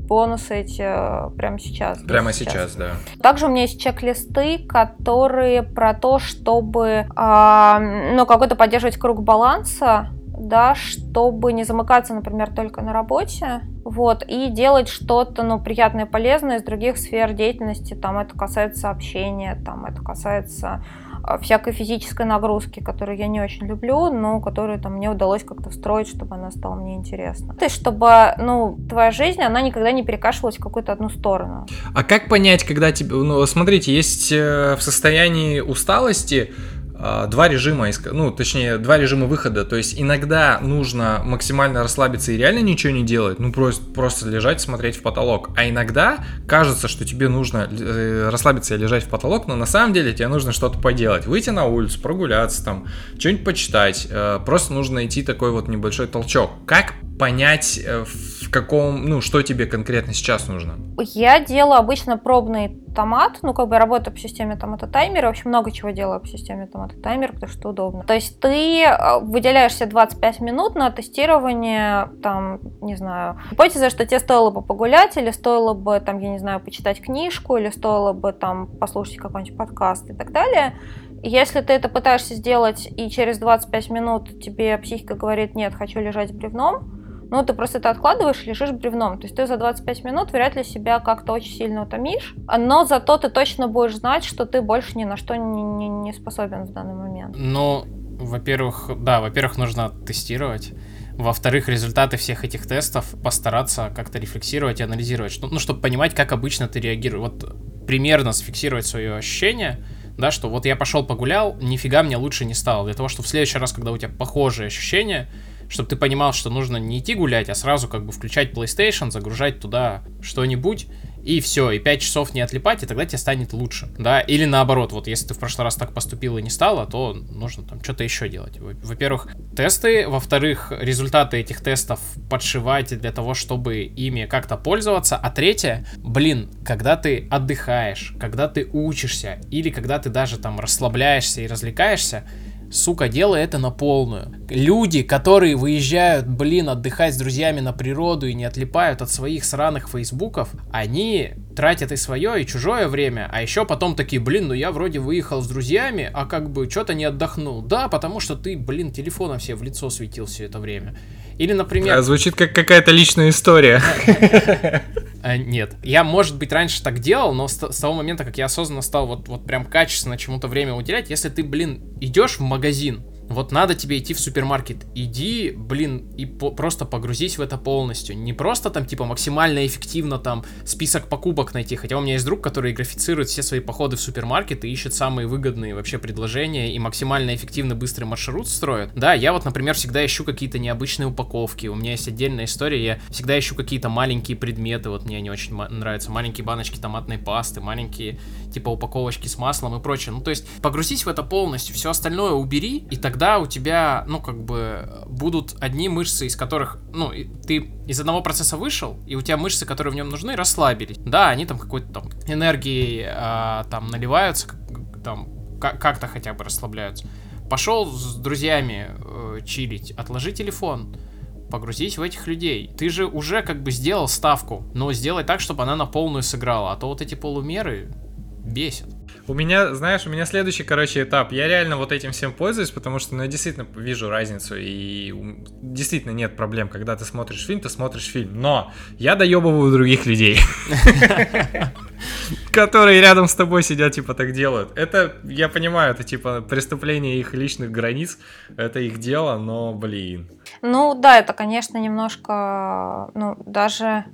бонусы эти э, прямо сейчас. Прямо сейчас. сейчас, да. Также у меня есть чек-листы, которые про то, чтобы э, ну, какой-то поддерживать круг баланса да, чтобы не замыкаться, например, только на работе, вот, и делать что-то, ну, приятное и полезное из других сфер деятельности, там, это касается общения, там, это касается а, всякой физической нагрузки, которую я не очень люблю, но которую там мне удалось как-то встроить, чтобы она стала мне интересна. То есть, чтобы, ну, твоя жизнь, она никогда не перекашивалась в какую-то одну сторону. А как понять, когда тебе, ну, смотрите, есть э, в состоянии усталости два режима, ну, точнее, два режима выхода. То есть иногда нужно максимально расслабиться и реально ничего не делать, ну, просто, просто лежать, смотреть в потолок. А иногда кажется, что тебе нужно э, расслабиться и лежать в потолок, но на самом деле тебе нужно что-то поделать. Выйти на улицу, прогуляться там, что-нибудь почитать. Э, просто нужно найти такой вот небольшой толчок. Как понять, э, в каком, ну, что тебе конкретно сейчас нужно? Я делаю обычно пробный томат, ну, как бы я работаю по системе там это таймер, в общем, много чего делаю по системе там это таймер, потому что удобно. То есть ты э, выделяешь себе 25 минут на тестирование, там, не знаю, гипотеза, что тебе стоило бы погулять, или стоило бы, там, я не знаю, почитать книжку, или стоило бы, там, послушать какой-нибудь подкаст и так далее. Если ты это пытаешься сделать, и через 25 минут тебе психика говорит, нет, хочу лежать бревном, ну, ты просто это откладываешь, лежишь бревном. То есть ты за 25 минут вряд ли себя как-то очень сильно утомишь, но зато ты точно будешь знать, что ты больше ни на что не, не, не способен в данный момент. Ну, во-первых, да, во-первых, нужно тестировать. Во-вторых, результаты всех этих тестов постараться как-то рефлексировать и анализировать, что, ну, чтобы понимать, как обычно ты реагируешь. Вот примерно сфиксировать свое ощущение, да, что вот я пошел погулял, нифига мне лучше не стало. Для того, чтобы в следующий раз, когда у тебя похожие ощущения, чтобы ты понимал, что нужно не идти гулять, а сразу как бы включать PlayStation, загружать туда что-нибудь, и все, и 5 часов не отлипать, и тогда тебе станет лучше, да, или наоборот, вот если ты в прошлый раз так поступил и не стало, то нужно там что-то еще делать. Во-первых, тесты, во-вторых, результаты этих тестов подшивать для того, чтобы ими как-то пользоваться, а третье, блин, когда ты отдыхаешь, когда ты учишься, или когда ты даже там расслабляешься и развлекаешься, сука, делай это на полную. Люди, которые выезжают, блин, отдыхать с друзьями на природу и не отлипают от своих сраных фейсбуков, они тратят и свое, и чужое время, а еще потом такие, блин, ну я вроде выехал с друзьями, а как бы что-то не отдохнул. Да, потому что ты, блин, телефоном все в лицо светил все это время. Или, например... А, звучит как какая-то личная история. А, нет. Я, может быть, раньше так делал, но с, того момента, как я осознанно стал вот, вот прям качественно чему-то время уделять, если ты, блин, идешь в магазин, Вот надо тебе идти в супермаркет. Иди, блин, и по просто погрузись в это полностью. Не просто там, типа, максимально эффективно там список покупок найти. Хотя у меня есть друг, который графицирует все свои походы в супермаркет и ищет самые выгодные вообще предложения и максимально эффективный быстрый маршрут строит. Да, я вот, например, всегда ищу какие-то необычные упаковки. У меня есть отдельная история. Я всегда ищу какие-то маленькие предметы. Вот мне они очень нравятся. Маленькие баночки томатной пасты, маленькие, типа, упаковочки с маслом и прочее. Ну, то есть, погрузись в это полностью. Все остальное убери, и тогда тогда у тебя, ну, как бы, будут одни мышцы, из которых, ну, ты из одного процесса вышел, и у тебя мышцы, которые в нем нужны, расслабились. Да, они там какой-то там энергии а, там наливаются, там как-то хотя бы расслабляются. Пошел с друзьями э, чилить, отложи телефон, погрузись в этих людей. Ты же уже как бы сделал ставку, но сделай так, чтобы она на полную сыграла, а то вот эти полумеры бесят. У меня, знаешь, у меня следующий, короче, этап. Я реально вот этим всем пользуюсь, потому что, ну, я действительно вижу разницу, и действительно нет проблем, когда ты смотришь фильм, ты смотришь фильм. Но я доебываю других людей. *laughs* которые рядом с тобой сидят, типа, так делают. Это, я понимаю, это, типа, преступление их личных границ, это их дело, но, блин. Ну, да, это, конечно, немножко, ну, даже,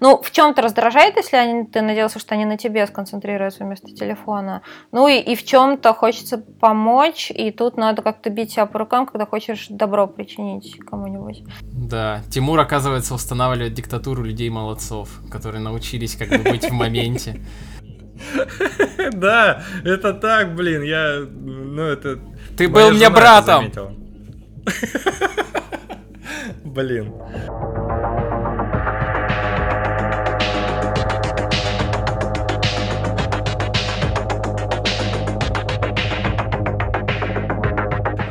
ну, в чем-то раздражает, если они, ты надеялся, что они на тебе сконцентрируются вместо телефона. Ну, и, и в чем-то хочется помочь, и тут надо как-то бить себя по рукам, когда хочешь добро причинить кому-нибудь. Да, Тимур, оказывается, устанавливает диктатуру людей-молодцов, которые научились как бы быть в моменте. *laughs* Да, это так, блин, я, ну это... Ты был мне братом! *laughs* Блин.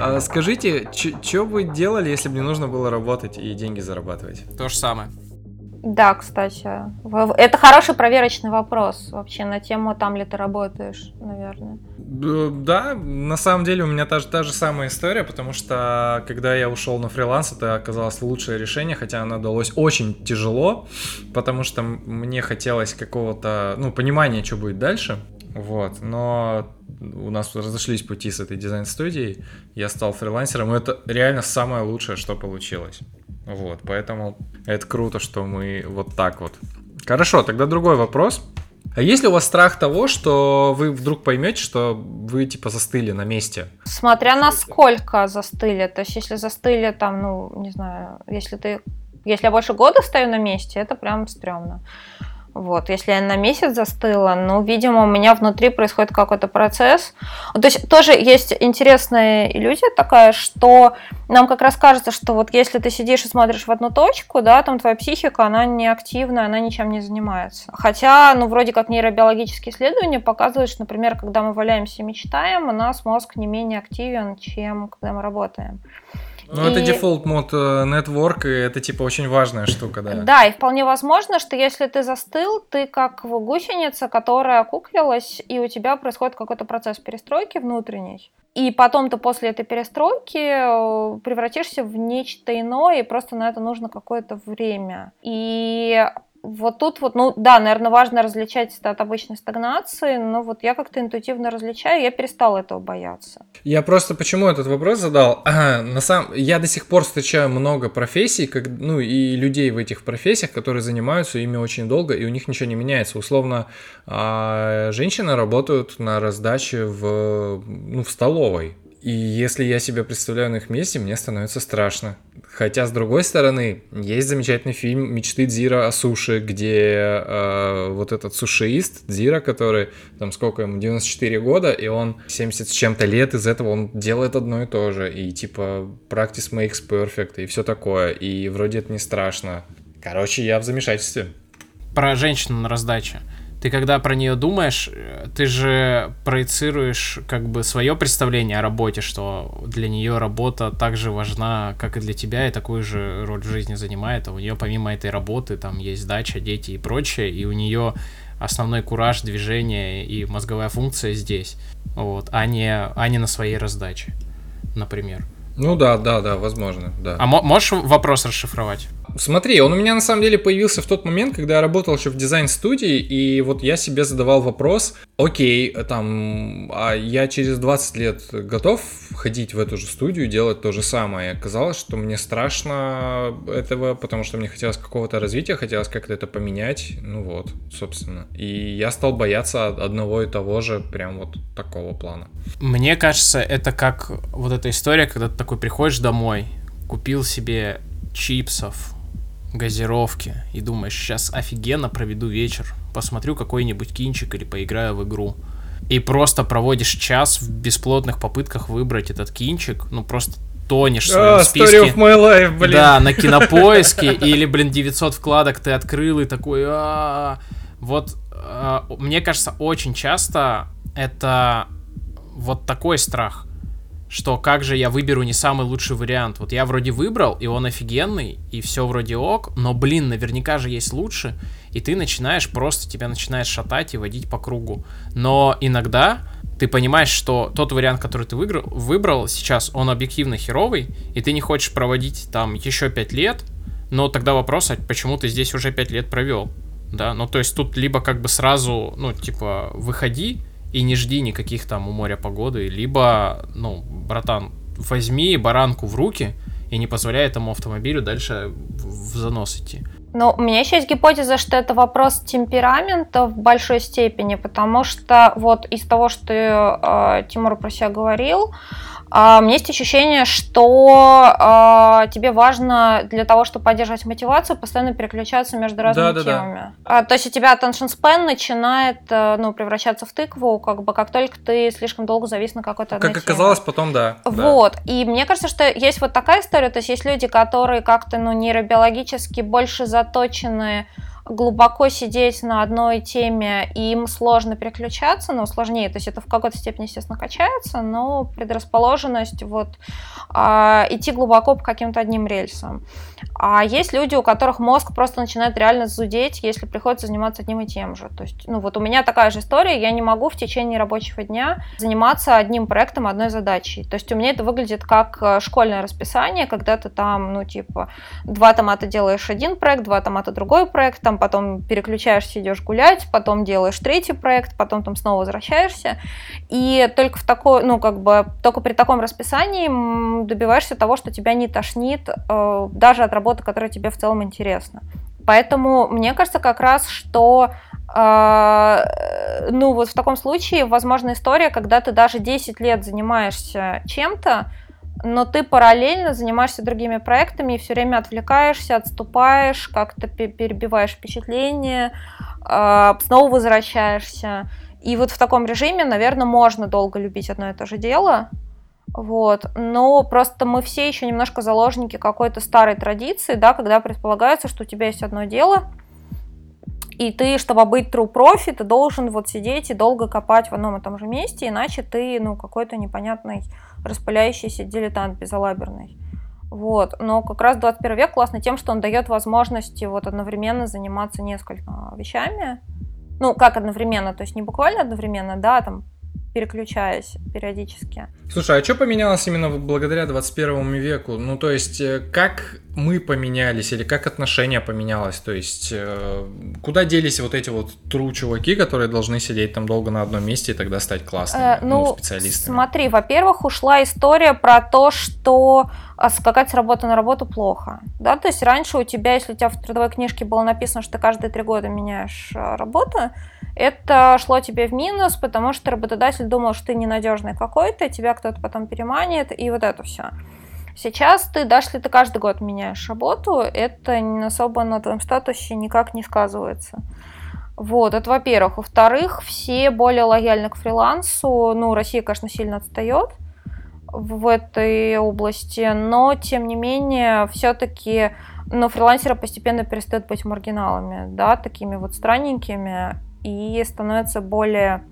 А скажите, что бы делали, если бы не нужно было работать и деньги зарабатывать? То же самое. Да, кстати. Это хороший проверочный вопрос вообще на тему, там ли ты работаешь, наверное. Да, на самом деле у меня та же, та же самая история, потому что когда я ушел на фриланс, это оказалось лучшее решение, хотя оно далось очень тяжело, потому что мне хотелось какого-то, ну, понимания, что будет дальше. Вот, но у нас разошлись пути с этой дизайн-студией, я стал фрилансером, и это реально самое лучшее, что получилось. Вот, поэтому это круто, что мы вот так вот. Хорошо, тогда другой вопрос. А есть ли у вас страх того, что вы вдруг поймете, что вы типа застыли на месте? Смотря насколько застыли. То есть, если застыли там, ну, не знаю, если ты. Если я больше года стою на месте, это прям стрёмно. Вот, если я на месяц застыла, ну, видимо, у меня внутри происходит какой-то процесс. То есть тоже есть интересная иллюзия такая, что нам как раз кажется, что вот если ты сидишь и смотришь в одну точку, да, там твоя психика, она не активная, она ничем не занимается. Хотя, ну, вроде как нейробиологические исследования показывают, что, например, когда мы валяемся и мечтаем, у нас мозг не менее активен, чем когда мы работаем. Ну, и... это дефолт мод э, Network, и это, типа, очень важная штука, да. Да, и вполне возможно, что если ты застыл, ты как гусеница, которая куклилась, и у тебя происходит какой-то процесс перестройки внутренней. И потом ты после этой перестройки э, превратишься в нечто иное, и просто на это нужно какое-то время. И вот тут вот, ну да, наверное, важно различать это от обычной стагнации, но вот я как-то интуитивно различаю, я перестала этого бояться. Я просто почему этот вопрос задал? *clears throat* А, на самом, я до сих пор встречаю много профессий, как, ну и людей в этих профессиях, которые занимаются ими очень долго, и у них ничего не меняется. Условно, а, женщины работают на раздаче в, ну, в столовой, и если я себя представляю на их месте, мне становится страшно. Хотя, с другой стороны, есть замечательный фильм «Мечты Дзира о суше», где э, вот этот сушиист Дзира, который, там сколько ему, 94 года, и он 70 с чем-то лет, из этого он делает одно и то же. И типа practice makes perfect, и все такое. И вроде это не страшно. Короче, я в замешательстве. Про женщину на раздаче ты когда про нее думаешь, ты же проецируешь как бы свое представление о работе, что для нее работа так же важна, как и для тебя, и такую же роль в жизни занимает. А у нее помимо этой работы там есть дача, дети и прочее, и у нее основной кураж, движение и мозговая функция здесь, вот, а не, а не на своей раздаче, например. Ну да, да, да, возможно, да. А можешь вопрос расшифровать? Смотри, он у меня на самом деле появился в тот момент, когда я работал еще в дизайн-студии, и вот я себе задавал вопрос, окей, там, а я через 20 лет готов ходить в эту же студию, делать то же самое. И оказалось, что мне страшно этого, потому что мне хотелось какого-то развития, хотелось как-то это поменять, ну вот, собственно. И я стал бояться одного и того же, прям вот такого плана. Мне кажется, это как вот эта история, когда ты такой приходишь домой, купил себе чипсов, газировки и думаешь, сейчас офигенно проведу вечер, посмотрю какой-нибудь кинчик или поиграю в игру. И просто проводишь час в бесплотных попытках выбрать этот кинчик, ну просто тонешь в своем А, списке. Story of my life, блин. Да, на *laughs* кинопоиске, или, блин, 900 вкладок ты открыл и такой, вот, а, мне кажется, очень часто это вот такой страх, что как же я выберу не самый лучший вариант. Вот я вроде выбрал, и он офигенный, и все вроде ок, но, блин, наверняка же есть лучше, и ты начинаешь просто, тебя начинаешь шатать и водить по кругу. Но иногда ты понимаешь, что тот вариант, который ты выиграл, выбрал сейчас, он объективно херовый, и ты не хочешь проводить там еще 5 лет, но тогда вопрос, а почему ты здесь уже 5 лет провел? Да, ну то есть тут либо как бы сразу, ну типа, выходи и не жди никаких там у моря погоды, либо, ну, братан, возьми баранку в руки и не позволяй этому автомобилю дальше в занос идти. Ну, у меня еще есть гипотеза, что это вопрос темперамента в большой степени, потому что вот из того, что э, Тимур про себя говорил, э, у меня есть ощущение, что э, тебе важно для того, чтобы поддерживать мотивацию, постоянно переключаться между разными Да-да-да. темами. А, то есть у тебя attention span начинает э, ну, превращаться в тыкву, как бы как только ты слишком долго завис на какой-то одной Как теме. оказалось, потом да. да. Вот, и мне кажется, что есть вот такая история, то есть есть люди, которые как-то, ну, нейробиологически больше заточены глубоко сидеть на одной теме, и им сложно переключаться, но сложнее, то есть это в какой-то степени, естественно, качается, но предрасположенность вот а, идти глубоко по каким-то одним рельсам. А есть люди, у которых мозг просто начинает реально зудеть, если приходится заниматься одним и тем же. То есть, ну вот у меня такая же история, я не могу в течение рабочего дня заниматься одним проектом, одной задачей. То есть у меня это выглядит как э, школьное расписание, когда ты там, ну типа, два томата делаешь один проект, два томата другой проект, там потом переключаешься, идешь гулять, потом делаешь третий проект, потом там снова возвращаешься. И только в такой, ну как бы, только при таком расписании добиваешься того, что тебя не тошнит э, даже от работы, которая тебе в целом интересна. Поэтому мне кажется как раз, что э, ну вот в таком случае возможна история, когда ты даже 10 лет занимаешься чем-то, но ты параллельно занимаешься другими проектами и все время отвлекаешься, отступаешь, как-то пе- перебиваешь впечатление, э, снова возвращаешься. И вот в таком режиме, наверное, можно долго любить одно и то же дело. Вот. Но просто мы все еще немножко заложники какой-то старой традиции, да, когда предполагается, что у тебя есть одно дело, и ты, чтобы быть true профи, ты должен вот сидеть и долго копать в одном и том же месте, иначе ты, ну, какой-то непонятный распыляющийся дилетант безалаберный. Вот. Но как раз 21 век классно тем, что он дает возможности вот одновременно заниматься несколькими вещами. Ну, как одновременно, то есть не буквально одновременно, да, там переключаясь периодически. Слушай, а что поменялось именно благодаря 21 веку? Ну, то есть, э, как мы поменялись или как отношение поменялось? То есть, э, куда делись вот эти вот true чуваки, которые должны сидеть там долго на одном месте и тогда стать классными, Э, ну, ну, специалистами? смотри, во-первых, ушла история про то, что а, скакать с работы на работу плохо. Да, то есть раньше у тебя, если у тебя в трудовой книжке было написано, что ты каждые три года меняешь а, работу, это шло тебе в минус, потому что работодатель думал, что ты ненадежный какой-то, тебя кто-то потом переманит, и вот это все. Сейчас ты, даже если ты каждый год меняешь работу, это особо на твоем статусе никак не сказывается. Вот, это во-первых. Во-вторых, все более лояльны к фрилансу. Ну, Россия, конечно, сильно отстает в этой области, но, тем не менее, все-таки ну, фрилансеры постепенно перестают быть маргиналами, да, такими вот странненькими, и становятся более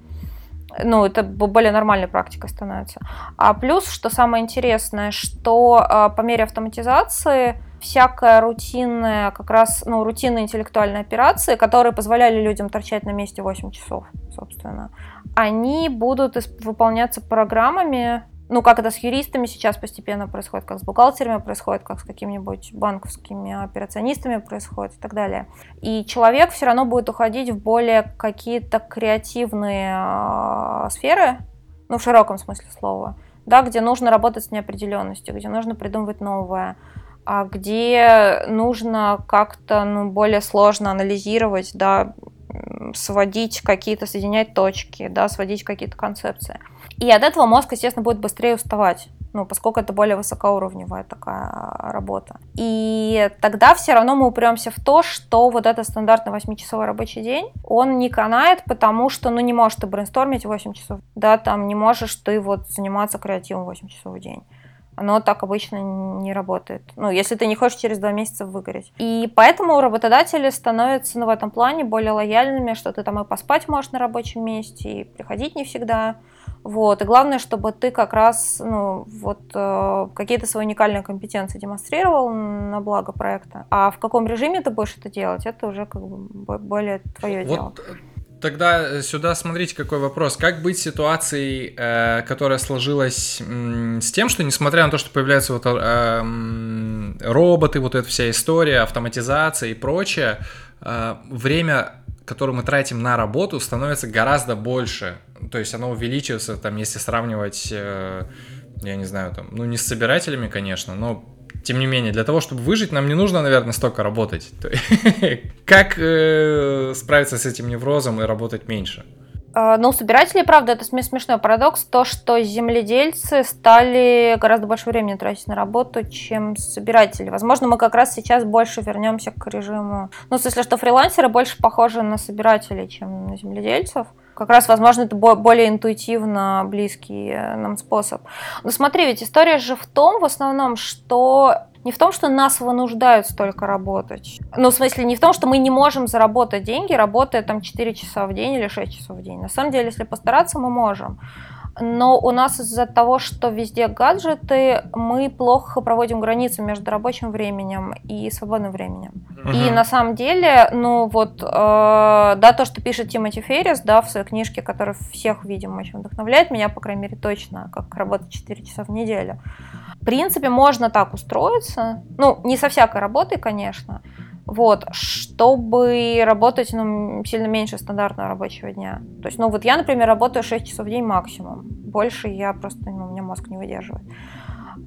ну, это более нормальной практикой становится. А плюс, что самое интересное, что а, по мере автоматизации всякая рутинная, как раз, ну, рутинные интеллектуальные операции, которые позволяли людям торчать на месте 8 часов, собственно, они будут исп- выполняться программами, ну, как это с юристами сейчас постепенно происходит, как с бухгалтерами происходит, как с какими-нибудь банковскими операционистами происходит и так далее. И человек все равно будет уходить в более какие-то креативные э, сферы, ну, в широком смысле слова, да, где нужно работать с неопределенностью, где нужно придумывать новое, а где нужно как-то ну, более сложно анализировать, да, сводить какие-то, соединять точки, да, сводить какие-то концепции. И от этого мозг, естественно, будет быстрее уставать ну, поскольку это более высокоуровневая такая работа. И тогда все равно мы упремся в то, что вот этот стандартный 8-часовой рабочий день, он не канает, потому что, ну, не можешь ты брейнстормить 8 часов, да, там не можешь ты вот заниматься креативом 8 часов в день оно так обычно не работает. Ну, если ты не хочешь через два месяца выгореть. И поэтому работодатели становятся ну, в этом плане более лояльными, что ты там и поспать можешь на рабочем месте, и приходить не всегда. Вот. И главное, чтобы ты как раз ну, вот, э, какие-то свои уникальные компетенции демонстрировал на благо проекта. А в каком режиме ты будешь это делать, это уже как бы более твое вот дело. Тогда э, сюда смотрите какой вопрос. Как быть ситуацией, э, которая сложилась э, с тем, что несмотря на то, что появляются вот, э, роботы, вот эта вся история, автоматизация и прочее, э, время, которое мы тратим на работу, становится гораздо больше. То есть оно увеличивается, там, если сравнивать, э, я не знаю, там, ну не с собирателями, конечно, но тем не менее, для того, чтобы выжить, нам не нужно, наверное, столько работать. *laughs* Как э, справиться с этим неврозом и работать меньше? А, ну, у собирателей, правда, это смешной парадокс, то, что земледельцы стали гораздо больше времени тратить на работу, чем собиратели. Возможно, мы как раз сейчас больше вернемся к режиму... Ну, в смысле, что фрилансеры больше похожи на собирателей, чем на земледельцев. Как раз, возможно, это более интуитивно близкий нам способ. Но смотри, ведь история же в том, в основном, что не в том, что нас вынуждают столько работать. Ну, в смысле, не в том, что мы не можем заработать деньги, работая там 4 часа в день или 6 часов в день. На самом деле, если постараться, мы можем но у нас из-за того, что везде гаджеты, мы плохо проводим границу между рабочим временем и свободным временем. Uh-huh. И на самом деле, ну вот, э, да, то, что пишет Тимоти Феррис, да, в своей книжке, которая всех, видимо, очень вдохновляет меня, по крайней мере, точно, как работать 4 часа в неделю. В принципе, можно так устроиться, ну, не со всякой работой, конечно, вот, чтобы работать ну, сильно меньше стандартного рабочего дня. То есть, ну вот я, например, работаю 6 часов в день максимум. Больше я просто, ну, у меня мозг не выдерживает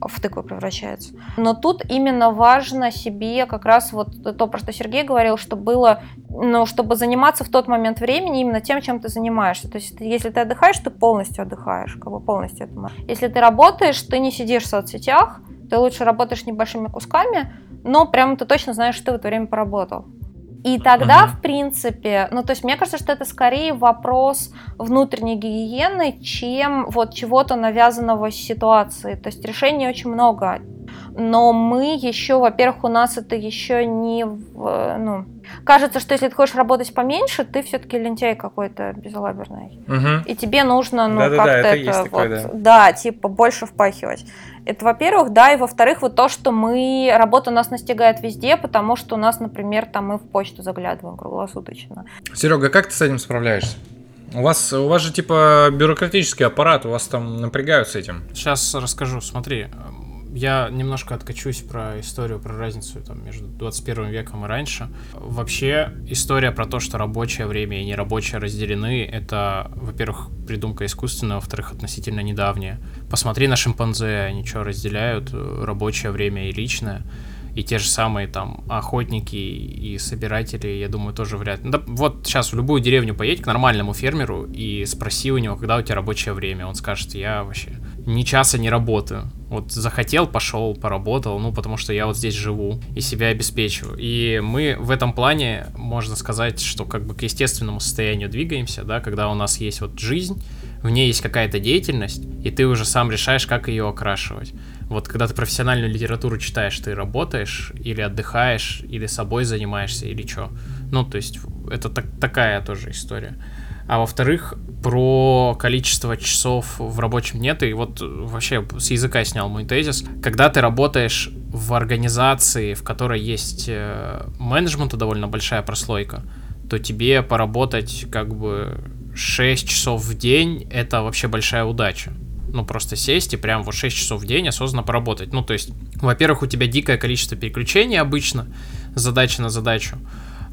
в тыкву превращается. Но тут именно важно себе как раз вот то, про что Сергей говорил, что было, ну, чтобы заниматься в тот момент времени именно тем, чем ты занимаешься. То есть если ты отдыхаешь, ты полностью отдыхаешь, как бы полностью это Если ты работаешь, ты не сидишь в соцсетях, ты лучше работаешь небольшими кусками, но прямо ты точно знаешь, что ты в это время поработал. И тогда, uh-huh. в принципе, ну, то есть мне кажется, что это скорее вопрос внутренней гигиены, чем вот чего-то навязанного ситуации. То есть решений очень много. Но мы еще, во-первых, у нас это еще не, в, ну, кажется, что если ты хочешь работать поменьше, ты все-таки лентяй какой-то безалаберный. Угу. И тебе нужно, ну, как-то это, это вот, такое, да. да, типа, больше впахивать. Это, во-первых, да, и во-вторых, вот то, что мы, работа нас настигает везде, потому что у нас, например, там мы в почту заглядываем круглосуточно. Серега, как ты с этим справляешься? У вас, у вас же типа бюрократический аппарат, у вас там напрягают с этим. Сейчас расскажу, смотри, я немножко откачусь про историю, про разницу там, между 21 веком и раньше. Вообще, история про то, что рабочее время и нерабочее разделены, это, во-первых, придумка искусственная, во-вторых, относительно недавняя. Посмотри на шимпанзе, они что, разделяют рабочее время и личное и те же самые там охотники и собиратели, я думаю, тоже вряд ли. Да, вот сейчас в любую деревню поедь к нормальному фермеру и спроси у него, когда у тебя рабочее время. Он скажет, я вообще ни часа не работаю. Вот захотел, пошел, поработал, ну, потому что я вот здесь живу и себя обеспечиваю. И мы в этом плане, можно сказать, что как бы к естественному состоянию двигаемся, да, когда у нас есть вот жизнь, в ней есть какая-то деятельность, и ты уже сам решаешь, как ее окрашивать. Вот когда ты профессиональную литературу читаешь, ты работаешь или отдыхаешь, или собой занимаешься, или что. Ну, то есть это так, такая тоже история. А во-вторых, про количество часов в рабочем нет. И вот вообще с языка снял мой тезис. Когда ты работаешь в организации, в которой есть э, менеджменту довольно большая прослойка, то тебе поработать как бы 6 часов в день — это вообще большая удача. Ну, просто сесть и прям вот 6 часов в день осознанно поработать. Ну, то есть, во-первых, у тебя дикое количество переключений обычно, задача на задачу.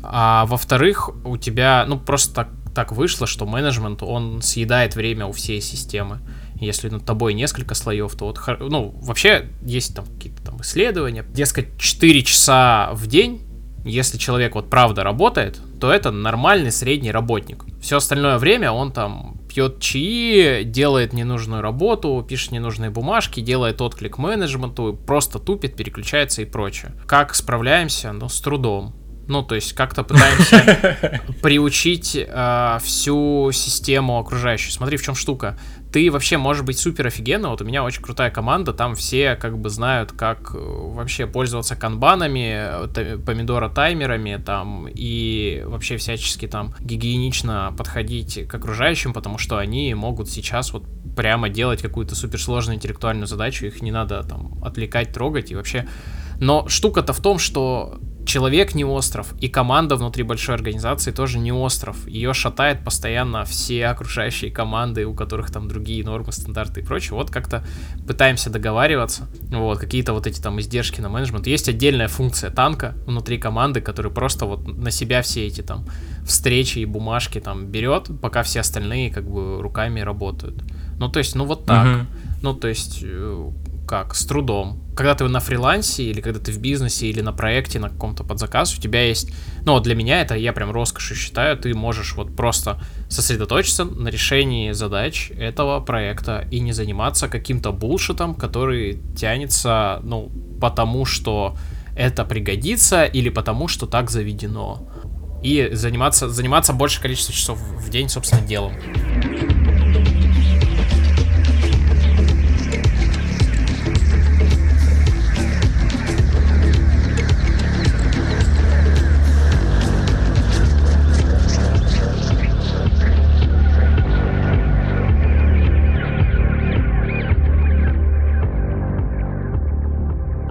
А во-вторых, у тебя, ну, просто так, так вышло, что менеджмент, он съедает время у всей системы. Если над тобой несколько слоев, то вот, ну, вообще есть там какие-то там исследования. Дескать, 4 часа в день, если человек вот правда работает, то это нормальный средний работник. Все остальное время он там пьет чаи, делает ненужную работу, пишет ненужные бумажки, делает отклик менеджменту, просто тупит, переключается и прочее. Как справляемся? Ну, с трудом. Ну, то есть как-то пытаемся *laughs* приучить э, всю систему окружающую. Смотри, в чем штука. Ты вообще можешь быть супер офигенно. Вот у меня очень крутая команда, там все как бы знают, как э, вообще пользоваться канбанами, помидора таймерами, там, и вообще всячески там гигиенично подходить к окружающим, потому что они могут сейчас вот прямо делать какую-то суперсложную интеллектуальную задачу, их не надо там отвлекать, трогать и вообще... Но штука-то в том, что человек не остров, и команда внутри большой организации тоже не остров. Ее шатает постоянно все окружающие команды, у которых там другие нормы, стандарты и прочее. Вот как-то пытаемся договариваться. Вот, какие-то вот эти там издержки на менеджмент. Есть отдельная функция танка внутри команды, который просто вот на себя все эти там встречи и бумажки там берет, пока все остальные как бы руками работают. Ну, то есть, ну вот так. Uh-huh. Ну, то есть, э, как? С трудом. Когда ты на фрилансе, или когда ты в бизнесе, или на проекте, на каком-то подзаказ, у тебя есть... Ну, для меня это, я прям роскошью считаю, ты можешь вот просто сосредоточиться на решении задач этого проекта и не заниматься каким-то булшитом, который тянется, ну, потому что это пригодится или потому что так заведено. И заниматься, заниматься больше количества часов в день, собственно, делом.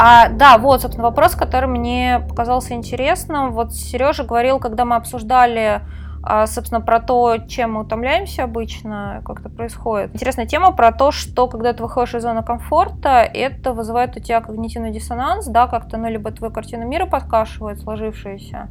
А, да, вот, собственно, вопрос, который мне показался интересным. Вот Сережа говорил, когда мы обсуждали а, собственно, про то, чем мы утомляемся обычно, как это происходит. Интересная тема про то, что когда ты выходишь из зоны комфорта, это вызывает у тебя когнитивный диссонанс, да, как-то, ну, либо твою картину мира подкашивает, сложившаяся,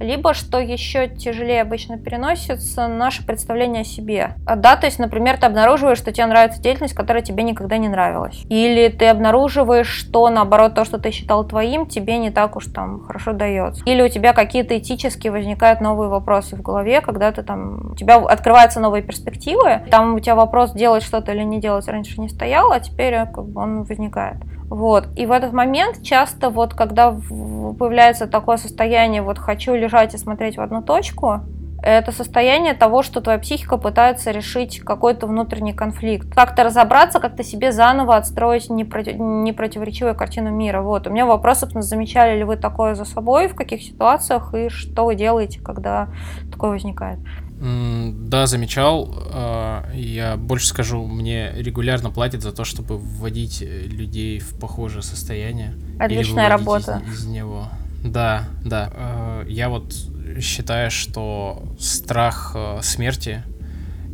либо, что еще тяжелее обычно переносится, наше представление о себе. А, да, то есть, например, ты обнаруживаешь, что тебе нравится деятельность, которая тебе никогда не нравилась. Или ты обнаруживаешь, что, наоборот, то, что ты считал твоим, тебе не так уж там хорошо дается. Или у тебя какие-то этические возникают новые вопросы в голове, когда ты там, у тебя открываются новые перспективы, там у тебя вопрос делать что-то или не делать раньше не стоял, а теперь как бы он возникает. Вот. И в этот момент часто вот, когда появляется такое состояние, вот хочу лежать и смотреть в одну точку, это состояние того, что твоя психика пытается решить какой-то внутренний конфликт. Как-то разобраться, как-то себе заново отстроить непротив... непротиворечивую картину мира. Вот. У меня вопрос, собственно, замечали ли вы такое за собой, в каких ситуациях, и что вы делаете, когда такое возникает? Да, замечал. А, я больше скажу, мне регулярно платят за то, чтобы вводить э, людей в похожее состояние. Отличная работа. Из, из него. Да, да. А, я вот считаю, что страх э, смерти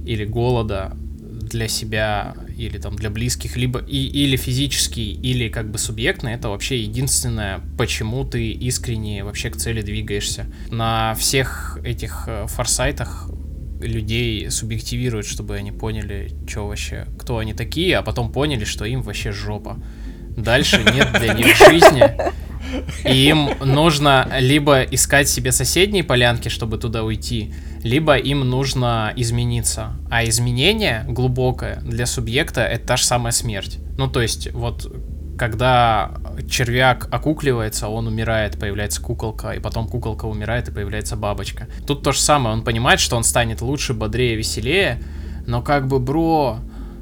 или голода для себя или там для близких, либо и, или физический, или как бы субъектный, это вообще единственное, почему ты искренне вообще к цели двигаешься. На всех этих э, форсайтах людей субъективируют, чтобы они поняли, что вообще, кто они такие, а потом поняли, что им вообще жопа. Дальше нет для них *laughs* жизни. И им нужно либо искать себе соседние полянки, чтобы туда уйти, либо им нужно измениться. А изменение глубокое для субъекта это та же самая смерть. Ну, то есть, вот когда червяк окукливается, он умирает, появляется куколка, и потом куколка умирает, и появляется бабочка. Тут то же самое, он понимает, что он станет лучше, бодрее, веселее, но как бы, бро,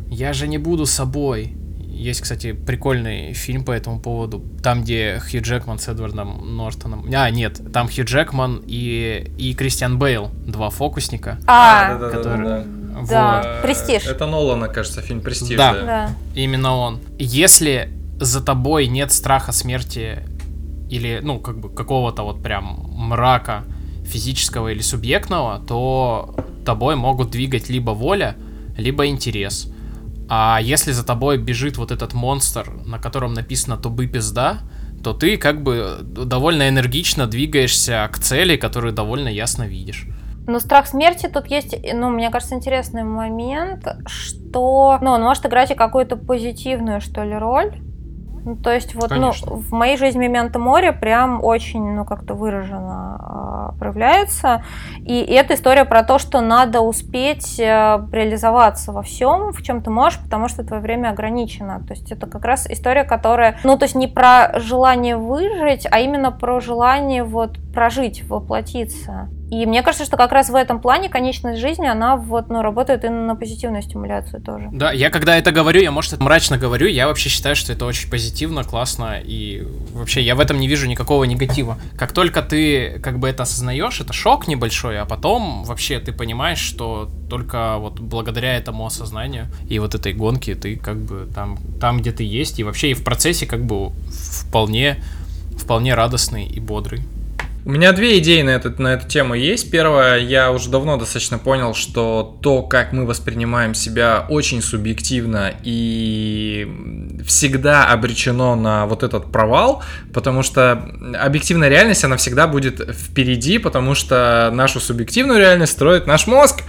я же не буду собой. Есть, кстати, прикольный фильм по этому поводу, там, где Хью Джекман с Эдвардом Нортоном. А, нет, там Хью Джекман и, и Кристиан Бейл, два фокусника. А, да, да, которые... да, да, да. Да, вот. Престиж. Это Нолана, кажется, фильм Престиж. Да, да, именно он. Если за тобой нет страха смерти или, ну, как бы какого-то вот прям мрака физического или субъектного, то тобой могут двигать либо воля, либо интерес. А если за тобой бежит вот этот монстр, на котором написано «тубы пизда», то ты как бы довольно энергично двигаешься к цели, которую довольно ясно видишь. Но страх смерти тут есть, ну, мне кажется, интересный момент, что, ну, он может играть и какую-то позитивную, что ли, роль. Ну, то есть вот, ну, Конечно. ну, в моей жизни Мементо море прям очень, ну, как-то выраженно э, проявляется. И, и это история про то, что надо успеть э, реализоваться во всем, в чем ты можешь, потому что твое время ограничено. То есть это как раз история, которая, ну, то есть не про желание выжить, а именно про желание вот прожить, воплотиться. И мне кажется, что как раз в этом плане конечность жизни, она вот, ну, работает и на позитивную стимуляцию тоже. Да, я когда это говорю, я, может, это мрачно говорю, я вообще считаю, что это очень позитивно, классно, и вообще я в этом не вижу никакого негатива. Как только ты как бы это осознаешь, это шок небольшой, а потом вообще ты понимаешь, что только вот благодаря этому осознанию и вот этой гонке ты как бы там, там где ты есть, и вообще и в процессе как бы вполне, вполне радостный и бодрый. У меня две идеи на, этот, на эту тему есть. Первое, я уже давно достаточно понял, что то, как мы воспринимаем себя, очень субъективно и всегда обречено на вот этот провал, потому что объективная реальность, она всегда будет впереди, потому что нашу субъективную реальность строит наш мозг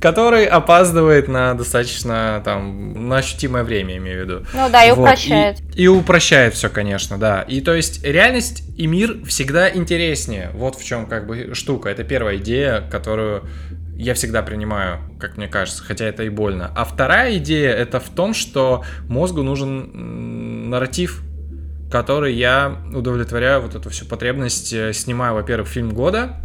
который опаздывает на достаточно там на ощутимое время, имею в виду. Ну да, и вот. упрощает. И, и упрощает все, конечно, да. И то есть реальность и мир всегда интереснее. Вот в чем как бы штука. Это первая идея, которую я всегда принимаю, как мне кажется, хотя это и больно. А вторая идея это в том, что мозгу нужен нарратив, который я удовлетворяю вот эту всю потребность, э, снимаю, во-первых, фильм года,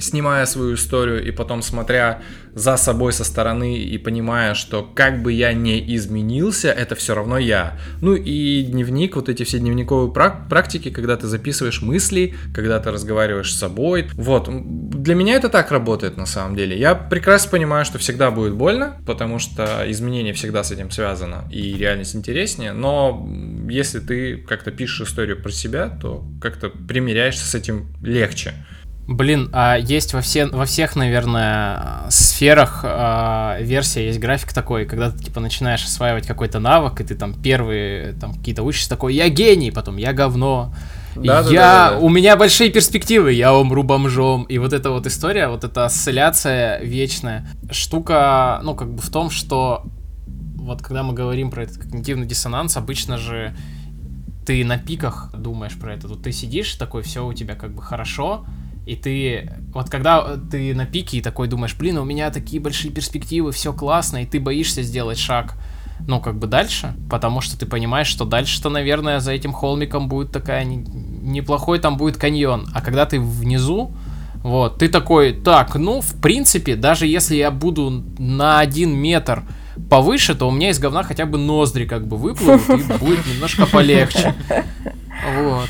снимая свою историю и потом смотря за собой со стороны и понимая, что как бы я не изменился, это все равно я. Ну и дневник, вот эти все дневниковые практики, когда ты записываешь мысли, когда ты разговариваешь с собой. Вот, для меня это так работает на самом деле. Я прекрасно понимаю, что всегда будет больно, потому что изменение всегда с этим связано и реальность интереснее, но если ты как-то пишешь историю про себя, то как-то примиряешься с этим легче. Блин, а есть во, все, во всех, наверное, сферах а, версия, есть график такой, когда ты, типа, начинаешь осваивать какой-то навык, и ты там первые, там, какие-то учишься такой, я гений, потом я говно, да, я, да, да, да. у меня большие перспективы, я умру бомжом. И вот эта вот история, вот эта осцилляция вечная, штука, ну, как бы в том, что вот когда мы говорим про этот когнитивный диссонанс, обычно же ты на пиках думаешь про это. Вот ты сидишь такой, все у тебя как бы хорошо, и ты, вот когда ты на пике и такой думаешь, блин, у меня такие большие перспективы, все классно, и ты боишься сделать шаг, ну, как бы дальше, потому что ты понимаешь, что дальше-то, наверное, за этим холмиком будет такая не, неплохой там будет каньон, а когда ты внизу, вот, ты такой, так, ну, в принципе, даже если я буду на один метр повыше, то у меня из говна хотя бы ноздри как бы выплывут, и будет немножко полегче. Вот.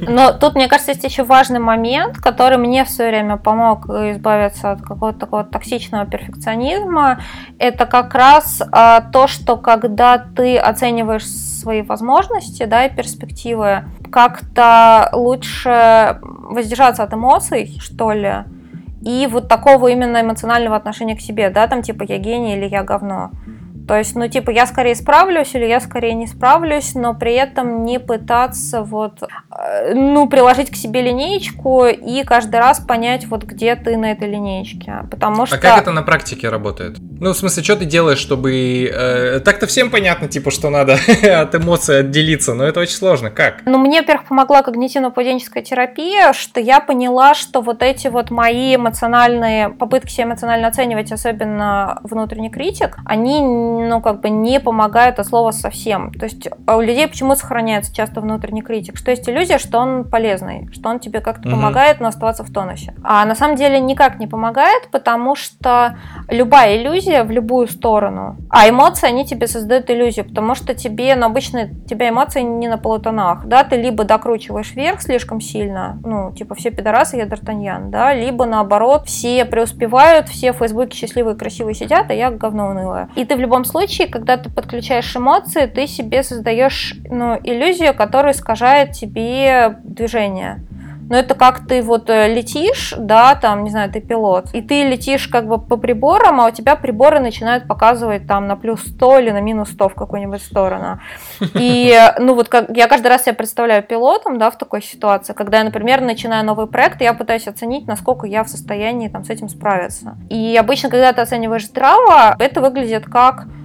Но тут, мне кажется, есть еще важный момент, который мне все время помог избавиться от какого-то такого токсичного перфекционизма. Это как раз а, то, что когда ты оцениваешь свои возможности, да, и перспективы, как-то лучше воздержаться от эмоций, что ли, и вот такого именно эмоционального отношения к себе, да, там типа я гений или я говно. То есть, ну, типа, я скорее справлюсь или я скорее не справлюсь, но при этом не пытаться вот, ну, приложить к себе линеечку и каждый раз понять, вот где ты на этой линеечке. Потому что... А как это на практике работает? Ну, в смысле, что ты делаешь, чтобы... Э, так-то всем понятно, типа, что надо *laughs* от эмоций отделиться, но это очень сложно. Как? Ну, мне, во-первых, помогла когнитивно-поведенческая терапия, что я поняла, что вот эти вот мои эмоциональные... Попытки себя эмоционально оценивать, особенно внутренний критик, они ну, как бы не помогают от слова совсем. То есть а у людей почему сохраняется часто внутренний критик? Что есть иллюзия, что он полезный, что он тебе как-то угу. помогает, но оставаться в тонусе. А на самом деле никак не помогает, потому что любая иллюзия в любую сторону, а эмоции, они тебе создают иллюзию, потому что тебе, ну, обычно тебя эмоции не на полутонах, да, ты либо докручиваешь вверх слишком сильно, ну, типа все пидорасы, я Д'Артаньян, да, либо наоборот, все преуспевают, все в Фейсбуке счастливые, красивые сидят, а я говно унылая. И ты в любом случае, когда ты подключаешь эмоции, ты себе создаешь ну, иллюзию, которая искажает тебе движение. но это как ты вот э, летишь, да, там, не знаю, ты пилот, и ты летишь как бы по приборам, а у тебя приборы начинают показывать там на плюс 100 или на минус 100 в какую-нибудь сторону. И, ну вот, как, я каждый раз себя представляю пилотом, да, в такой ситуации, когда я, например, начинаю новый проект, я пытаюсь оценить, насколько я в состоянии там с этим справиться. И обычно, когда ты оцениваешь здраво, это выглядит как Э,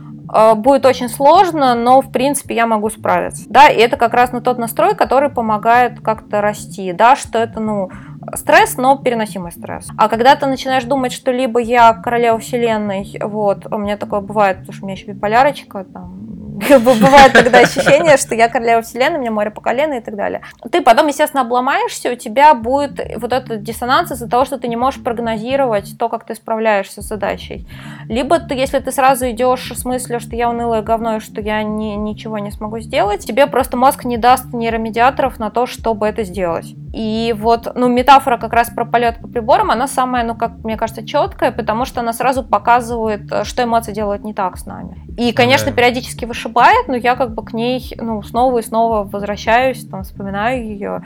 будет очень сложно, но в принципе я могу справиться. Да, и это как раз на тот настрой, который помогает как-то расти, да, что это, ну, стресс, но переносимый стресс. А когда ты начинаешь думать, что либо я королева вселенной, вот, у меня такое бывает, потому что у меня еще биполярочка, там, *laughs* Бывает тогда ощущение, что я королева вселенной, у меня море по колено и так далее. Ты потом, естественно, обломаешься, у тебя будет вот этот диссонанс из-за того, что ты не можешь прогнозировать то, как ты справляешься с задачей. Либо ты, если ты сразу идешь с мыслью, что я унылое говно и что я ни, ничего не смогу сделать, тебе просто мозг не даст нейромедиаторов на то, чтобы это сделать. И вот, ну, метафора как раз про полет по приборам, она самая, ну, как мне кажется, четкая, потому что она сразу показывает, э, что эмоции делают не так с нами. И, конечно, да. периодически вышибает, но я как бы к ней, ну, снова и снова возвращаюсь, там, вспоминаю ее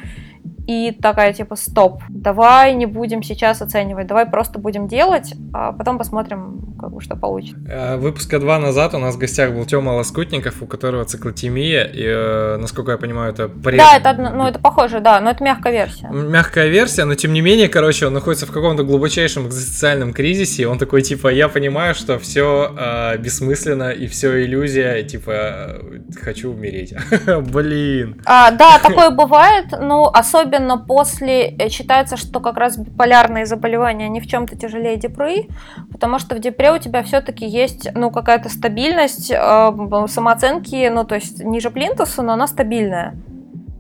и такая типа стоп, давай не будем сейчас оценивать, давай просто будем делать, а потом посмотрим, как бы, что получится. Э, выпуска два назад у нас в гостях был Тёма Лоскутников, у которого циклотемия, и, э, насколько я понимаю, это пред... Да, это, ну, это похоже, да, но это мягкая версия. Мягкая версия, но тем не менее, короче, он находится в каком-то глубочайшем экзистенциальном кризисе, он такой, типа, я понимаю, что все э, бессмысленно и все иллюзия, типа, хочу умереть. *laughs* Блин. А, да, *laughs* такое бывает, ну, особенно особенно после, э, считается, что как раз биполярные заболевания, они в чем-то тяжелее депры, потому что в депре у тебя все-таки есть, ну, какая-то стабильность э, самооценки, ну, то есть ниже плинтуса, но она стабильная.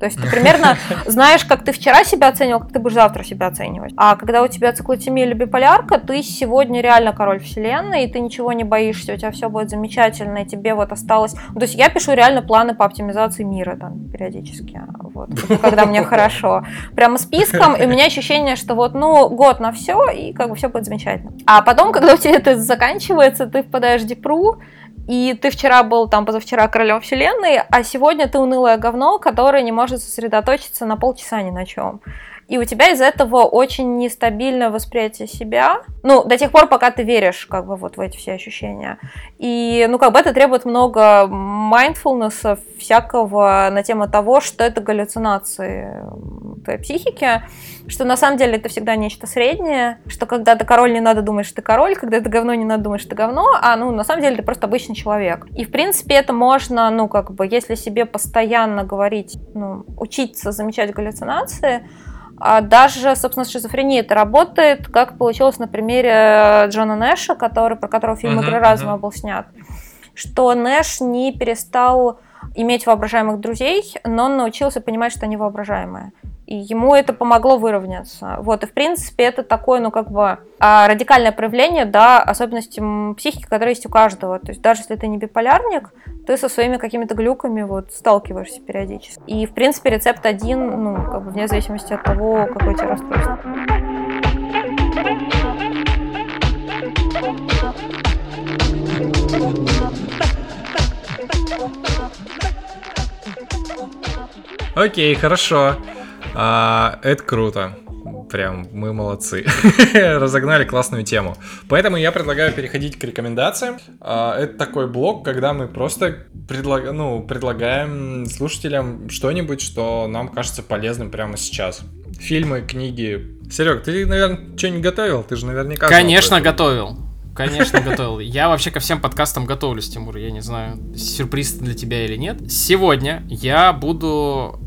То есть ты примерно знаешь, как ты вчера себя оценивал, как ты будешь завтра себя оценивать. А когда у тебя циклотемия или биполярка, ты сегодня реально король вселенной, и ты ничего не боишься, у тебя все будет замечательно, и тебе вот осталось... Ну, то есть я пишу реально планы по оптимизации мира там периодически, вот, когда мне хорошо. Прямо списком, и у меня ощущение, что вот, ну, год на все, и как бы все будет замечательно. А потом, когда у тебя это заканчивается, ты впадаешь в депру, и ты вчера был там позавчера королем вселенной, а сегодня ты унылое говно, которое не может сосредоточиться на полчаса ни на чем и у тебя из этого очень нестабильное восприятие себя, ну, до тех пор, пока ты веришь, как бы, вот в эти все ощущения. И, ну, как бы это требует много mindfulness всякого на тему того, что это галлюцинации психики, что на самом деле это всегда нечто среднее, что когда ты король, не надо думать, что ты король, когда это говно, не надо думать, что ты говно, а, ну, на самом деле ты просто обычный человек. И, в принципе, это можно, ну, как бы, если себе постоянно говорить, ну, учиться замечать галлюцинации, а даже, собственно, шизофрения это работает, как получилось на примере Джона Нэша, который, про которого фильм «Игры uh-huh, разума» uh-huh. был снят. Что Нэш не перестал иметь воображаемых друзей, но он научился понимать, что они воображаемые. И ему это помогло выровняться. Вот, и в принципе это такое, ну, как бы а, радикальное проявление, да, особенности психики, которые есть у каждого. То есть даже если ты не биполярник, ты со своими какими-то глюками вот сталкиваешься периодически. И, в принципе, рецепт один, ну, как бы вне зависимости от того, какое у тебя расстройство. Окей, хорошо. А, это круто. Прям мы молодцы. *laughs* Разогнали классную тему. Поэтому я предлагаю переходить к рекомендациям. А, это такой блок, когда мы просто предлаг... ну, предлагаем слушателям что-нибудь, что нам кажется полезным прямо сейчас. Фильмы, книги. Серег, ты, наверное, что-нибудь готовил? Ты же наверняка... Конечно, готовил. Конечно, готовил. Я вообще ко всем подкастам готовлюсь, Тимур. Я не знаю, сюрприз для тебя или нет. Сегодня я буду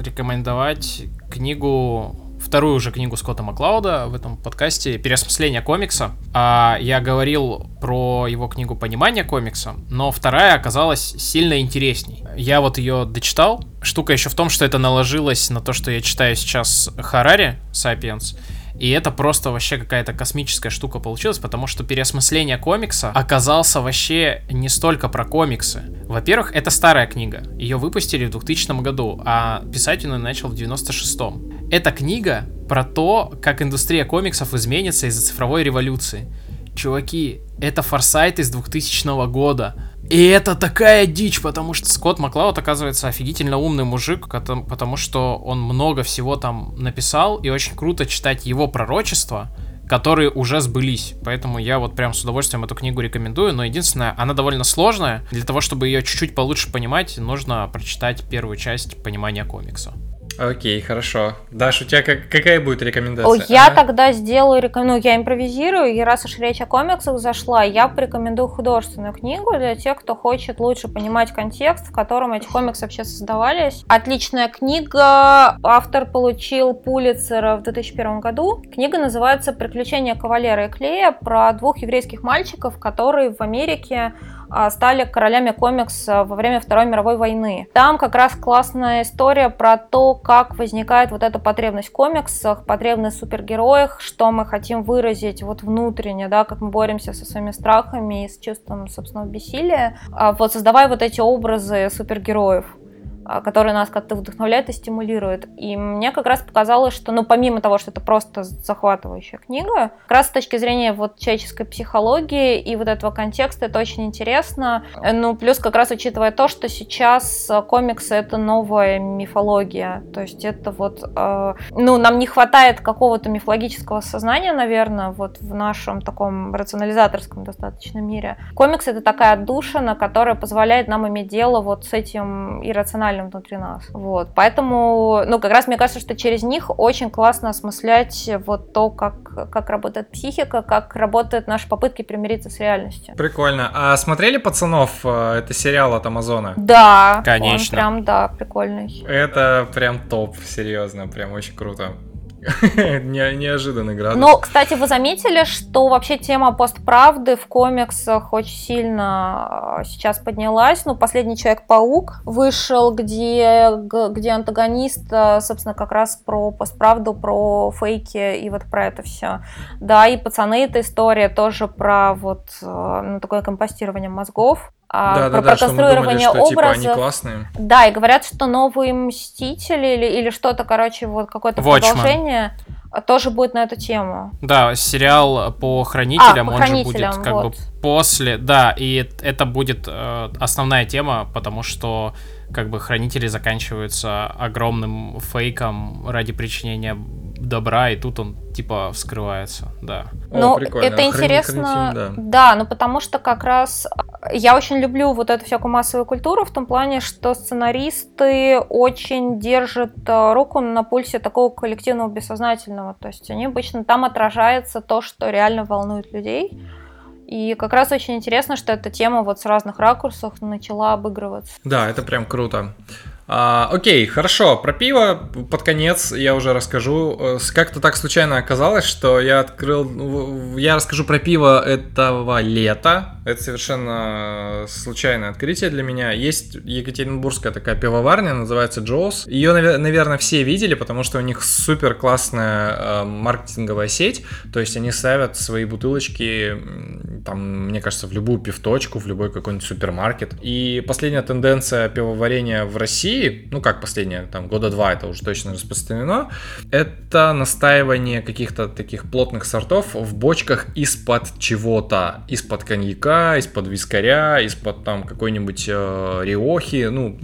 рекомендовать книгу вторую уже книгу Скотта Маклауда в этом подкасте «Переосмысление комикса». А я говорил про его книгу «Понимание комикса», но вторая оказалась сильно интересней. Я вот ее дочитал. Штука еще в том, что это наложилось на то, что я читаю сейчас Харари «Сапиенс», и это просто вообще какая-то космическая штука получилась, потому что переосмысление комикса оказался вообще не столько про комиксы. Во-первых, это старая книга. Ее выпустили в 2000 году, а писать он начал в 96-м. Эта книга про то, как индустрия комиксов изменится из-за цифровой революции. Чуваки, это форсайт из 2000 года И это такая дичь, потому что Скотт Маклауд, оказывается, офигительно умный мужик, потому что он много всего там написал, и очень круто читать его пророчества, которые уже сбылись. Поэтому я вот прям с удовольствием эту книгу рекомендую. Но единственное, она довольно сложная. Для того, чтобы ее чуть-чуть получше понимать, нужно прочитать первую часть понимания комикса. Окей, хорошо. Даш, у тебя как, какая будет рекомендация? Я ага. тогда сделаю, ну, я импровизирую, и раз уж речь о комиксах зашла, я порекомендую художественную книгу для тех, кто хочет лучше понимать контекст, в котором эти комиксы вообще создавались. Отличная книга, автор получил Пулицера в 2001 году. Книга называется «Приключения кавалера и клея» про двух еврейских мальчиков, которые в Америке а, стали королями комикса во время Второй мировой войны. Там как раз классная история про то, как возникает вот эта потребность в комиксах, потребность в супергероях, что мы хотим выразить вот внутренне, да, как мы боремся со своими страхами и с чувством собственного бессилия, а вот создавая вот эти образы супергероев. А, который нас как-то вдохновляет и стимулирует. И мне как раз показалось, что, ну, помимо того, что это просто захватывающая книга, как раз с точки зрения вот человеческой психологии и вот этого контекста это очень интересно. Ну, плюс как раз учитывая то, что сейчас комиксы — это новая мифология. То есть это вот, э, ну, нам не хватает какого-то мифологического сознания, наверное, вот в нашем таком рационализаторском достаточно мире. Комикс — это такая отдушина, которая позволяет нам иметь дело вот с этим иррациональным рациональным внутри нас. Вот. Поэтому, ну, как раз мне кажется, что через них очень классно осмыслять вот то, как, как работает психика, как работают наши попытки примириться с реальностью. Прикольно. А смотрели «Пацанов»? Э, это сериал от Амазона. Да. Конечно. Он прям, да, прикольный. Это прям топ, серьезно, прям очень круто. *laughs* Не, неожиданный градус. Ну, кстати, вы заметили, что вообще тема постправды в комиксах очень сильно а, сейчас поднялась. Ну, последний Человек-паук вышел, где, где антагонист, а, собственно, как раз про постправду, про фейки и вот про это все. Да, и пацаны, эта история тоже про вот а, ну, такое компостирование мозгов. А, да, про, да, про да, конструирование что мы думали, что, образов. Типа, они классные. Да, и говорят, что новые Мстители или, или что-то, короче, вот какое-то продолжение тоже будет на эту тему. Да, сериал по хранителям, а, по он хранителям, же будет как вот. бы после, да, и это будет э, основная тема, потому что как бы хранители заканчиваются огромным фейком ради причинения добра, и тут он типа вскрывается, да. Ну, это Храни, интересно, хранитель, да. да, ну потому что как раз э, я очень люблю вот эту всякую массовую культуру в том плане, что сценаристы очень держат э, руку на пульсе такого коллективного бессознательного, то есть они обычно там отражается то, что реально волнует людей. И как раз очень интересно, что эта тема вот с разных ракурсов начала обыгрываться. Да, это прям круто. А, окей, хорошо. Про пиво под конец я уже расскажу. Э, как-то так случайно оказалось, что я открыл... Ну, я расскажу про пиво этого лета. Это совершенно случайное открытие для меня. Есть екатеринбургская такая пивоварня, называется Джоус. Ее, наверное, все видели, потому что у них супер классная э, маркетинговая сеть. То есть они ставят свои бутылочки, там, мне кажется, в любую пивточку, в любой какой-нибудь супермаркет. И последняя тенденция пивоварения в России России, ну как последние, там, года два это уже точно распространено, это настаивание каких-то таких плотных сортов в бочках из-под чего-то, из-под коньяка, из-под вискаря, из-под там какой-нибудь э, риохи, ну,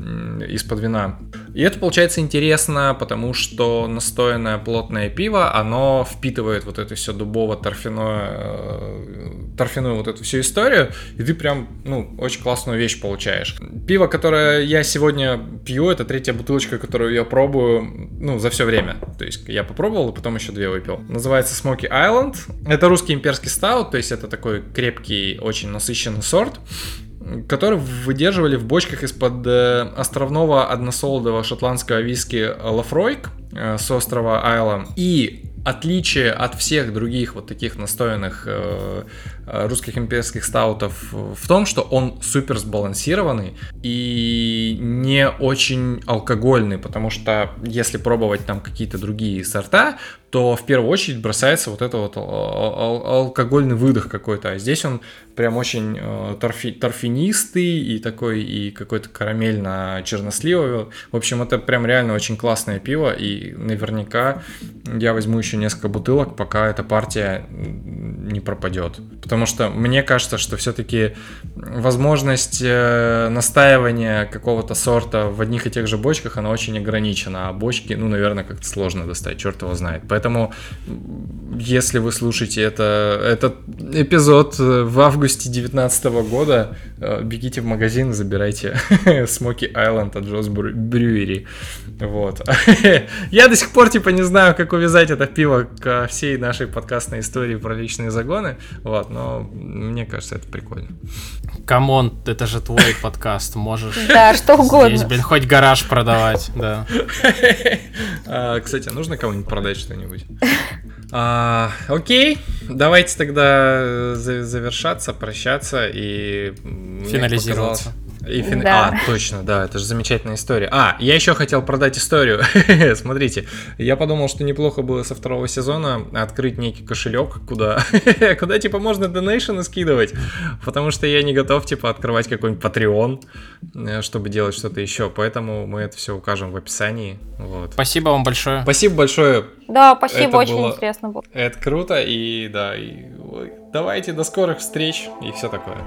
из-под вина. И это получается интересно, потому что настоянное плотное пиво, оно впитывает вот это все дубово-торфяное, э, торфяную вот эту всю историю, и ты прям, ну, очень классную вещь получаешь. Пиво, которое я сегодня пью, это третья бутылочка, которую я пробую, ну, за все время. То есть я попробовал, и потом еще две выпил. Называется Smoky Island. Это русский имперский стаут, то есть это такой крепкий, очень насыщенный сорт который выдерживали в бочках из-под э, островного односолодового шотландского виски Лафройк э, с острова Айла. И отличие от всех других вот таких настоянных э, русских имперских стаутов в том, что он супер сбалансированный и не очень алкогольный, потому что если пробовать там какие-то другие сорта, то в первую очередь бросается вот это вот алкогольный выдох какой-то. А здесь он прям очень э, торфи, торфянистый и такой, и какой-то карамельно-черносливый. В общем, это прям реально очень классное пиво, и наверняка я возьму еще несколько бутылок, пока эта партия не пропадет. Потому что мне кажется, что все-таки возможность э, настаивания какого-то сорта в одних и тех же бочках, она очень ограничена. А бочки, ну, наверное, как-то сложно достать, черт его знает. Поэтому, если вы слушаете это, этот эпизод в августе 2019 года, э, бегите в магазин, забирайте *laughs* Smoky Island от Jaws Brewery. Вот. *laughs* Я до сих пор, типа, не знаю, как увязать это пиво ко всей нашей подкастной истории про личные загоны. Вот, но мне кажется, это прикольно. Come on, это же твой подкаст, можешь. Да, что угодно. Здесь, блин, хоть гараж продавать, да. *laughs* А, кстати, нужно кому-нибудь продать что-нибудь? А, окей, давайте тогда завершаться, прощаться и... Финализироваться. И фин... да. А, точно, да, это же замечательная история. А, я еще хотел продать историю. *laughs* Смотрите, я подумал, что неплохо было со второго сезона открыть некий кошелек, куда, *laughs* куда типа можно донейшены скидывать, потому что я не готов типа открывать какой-нибудь Patreon, э, чтобы делать что-то еще, поэтому мы это все укажем в описании. Вот. Спасибо вам большое. Спасибо большое. Да, спасибо, это очень было... интересно было. Это круто, и да, и давайте до скорых встреч и все такое.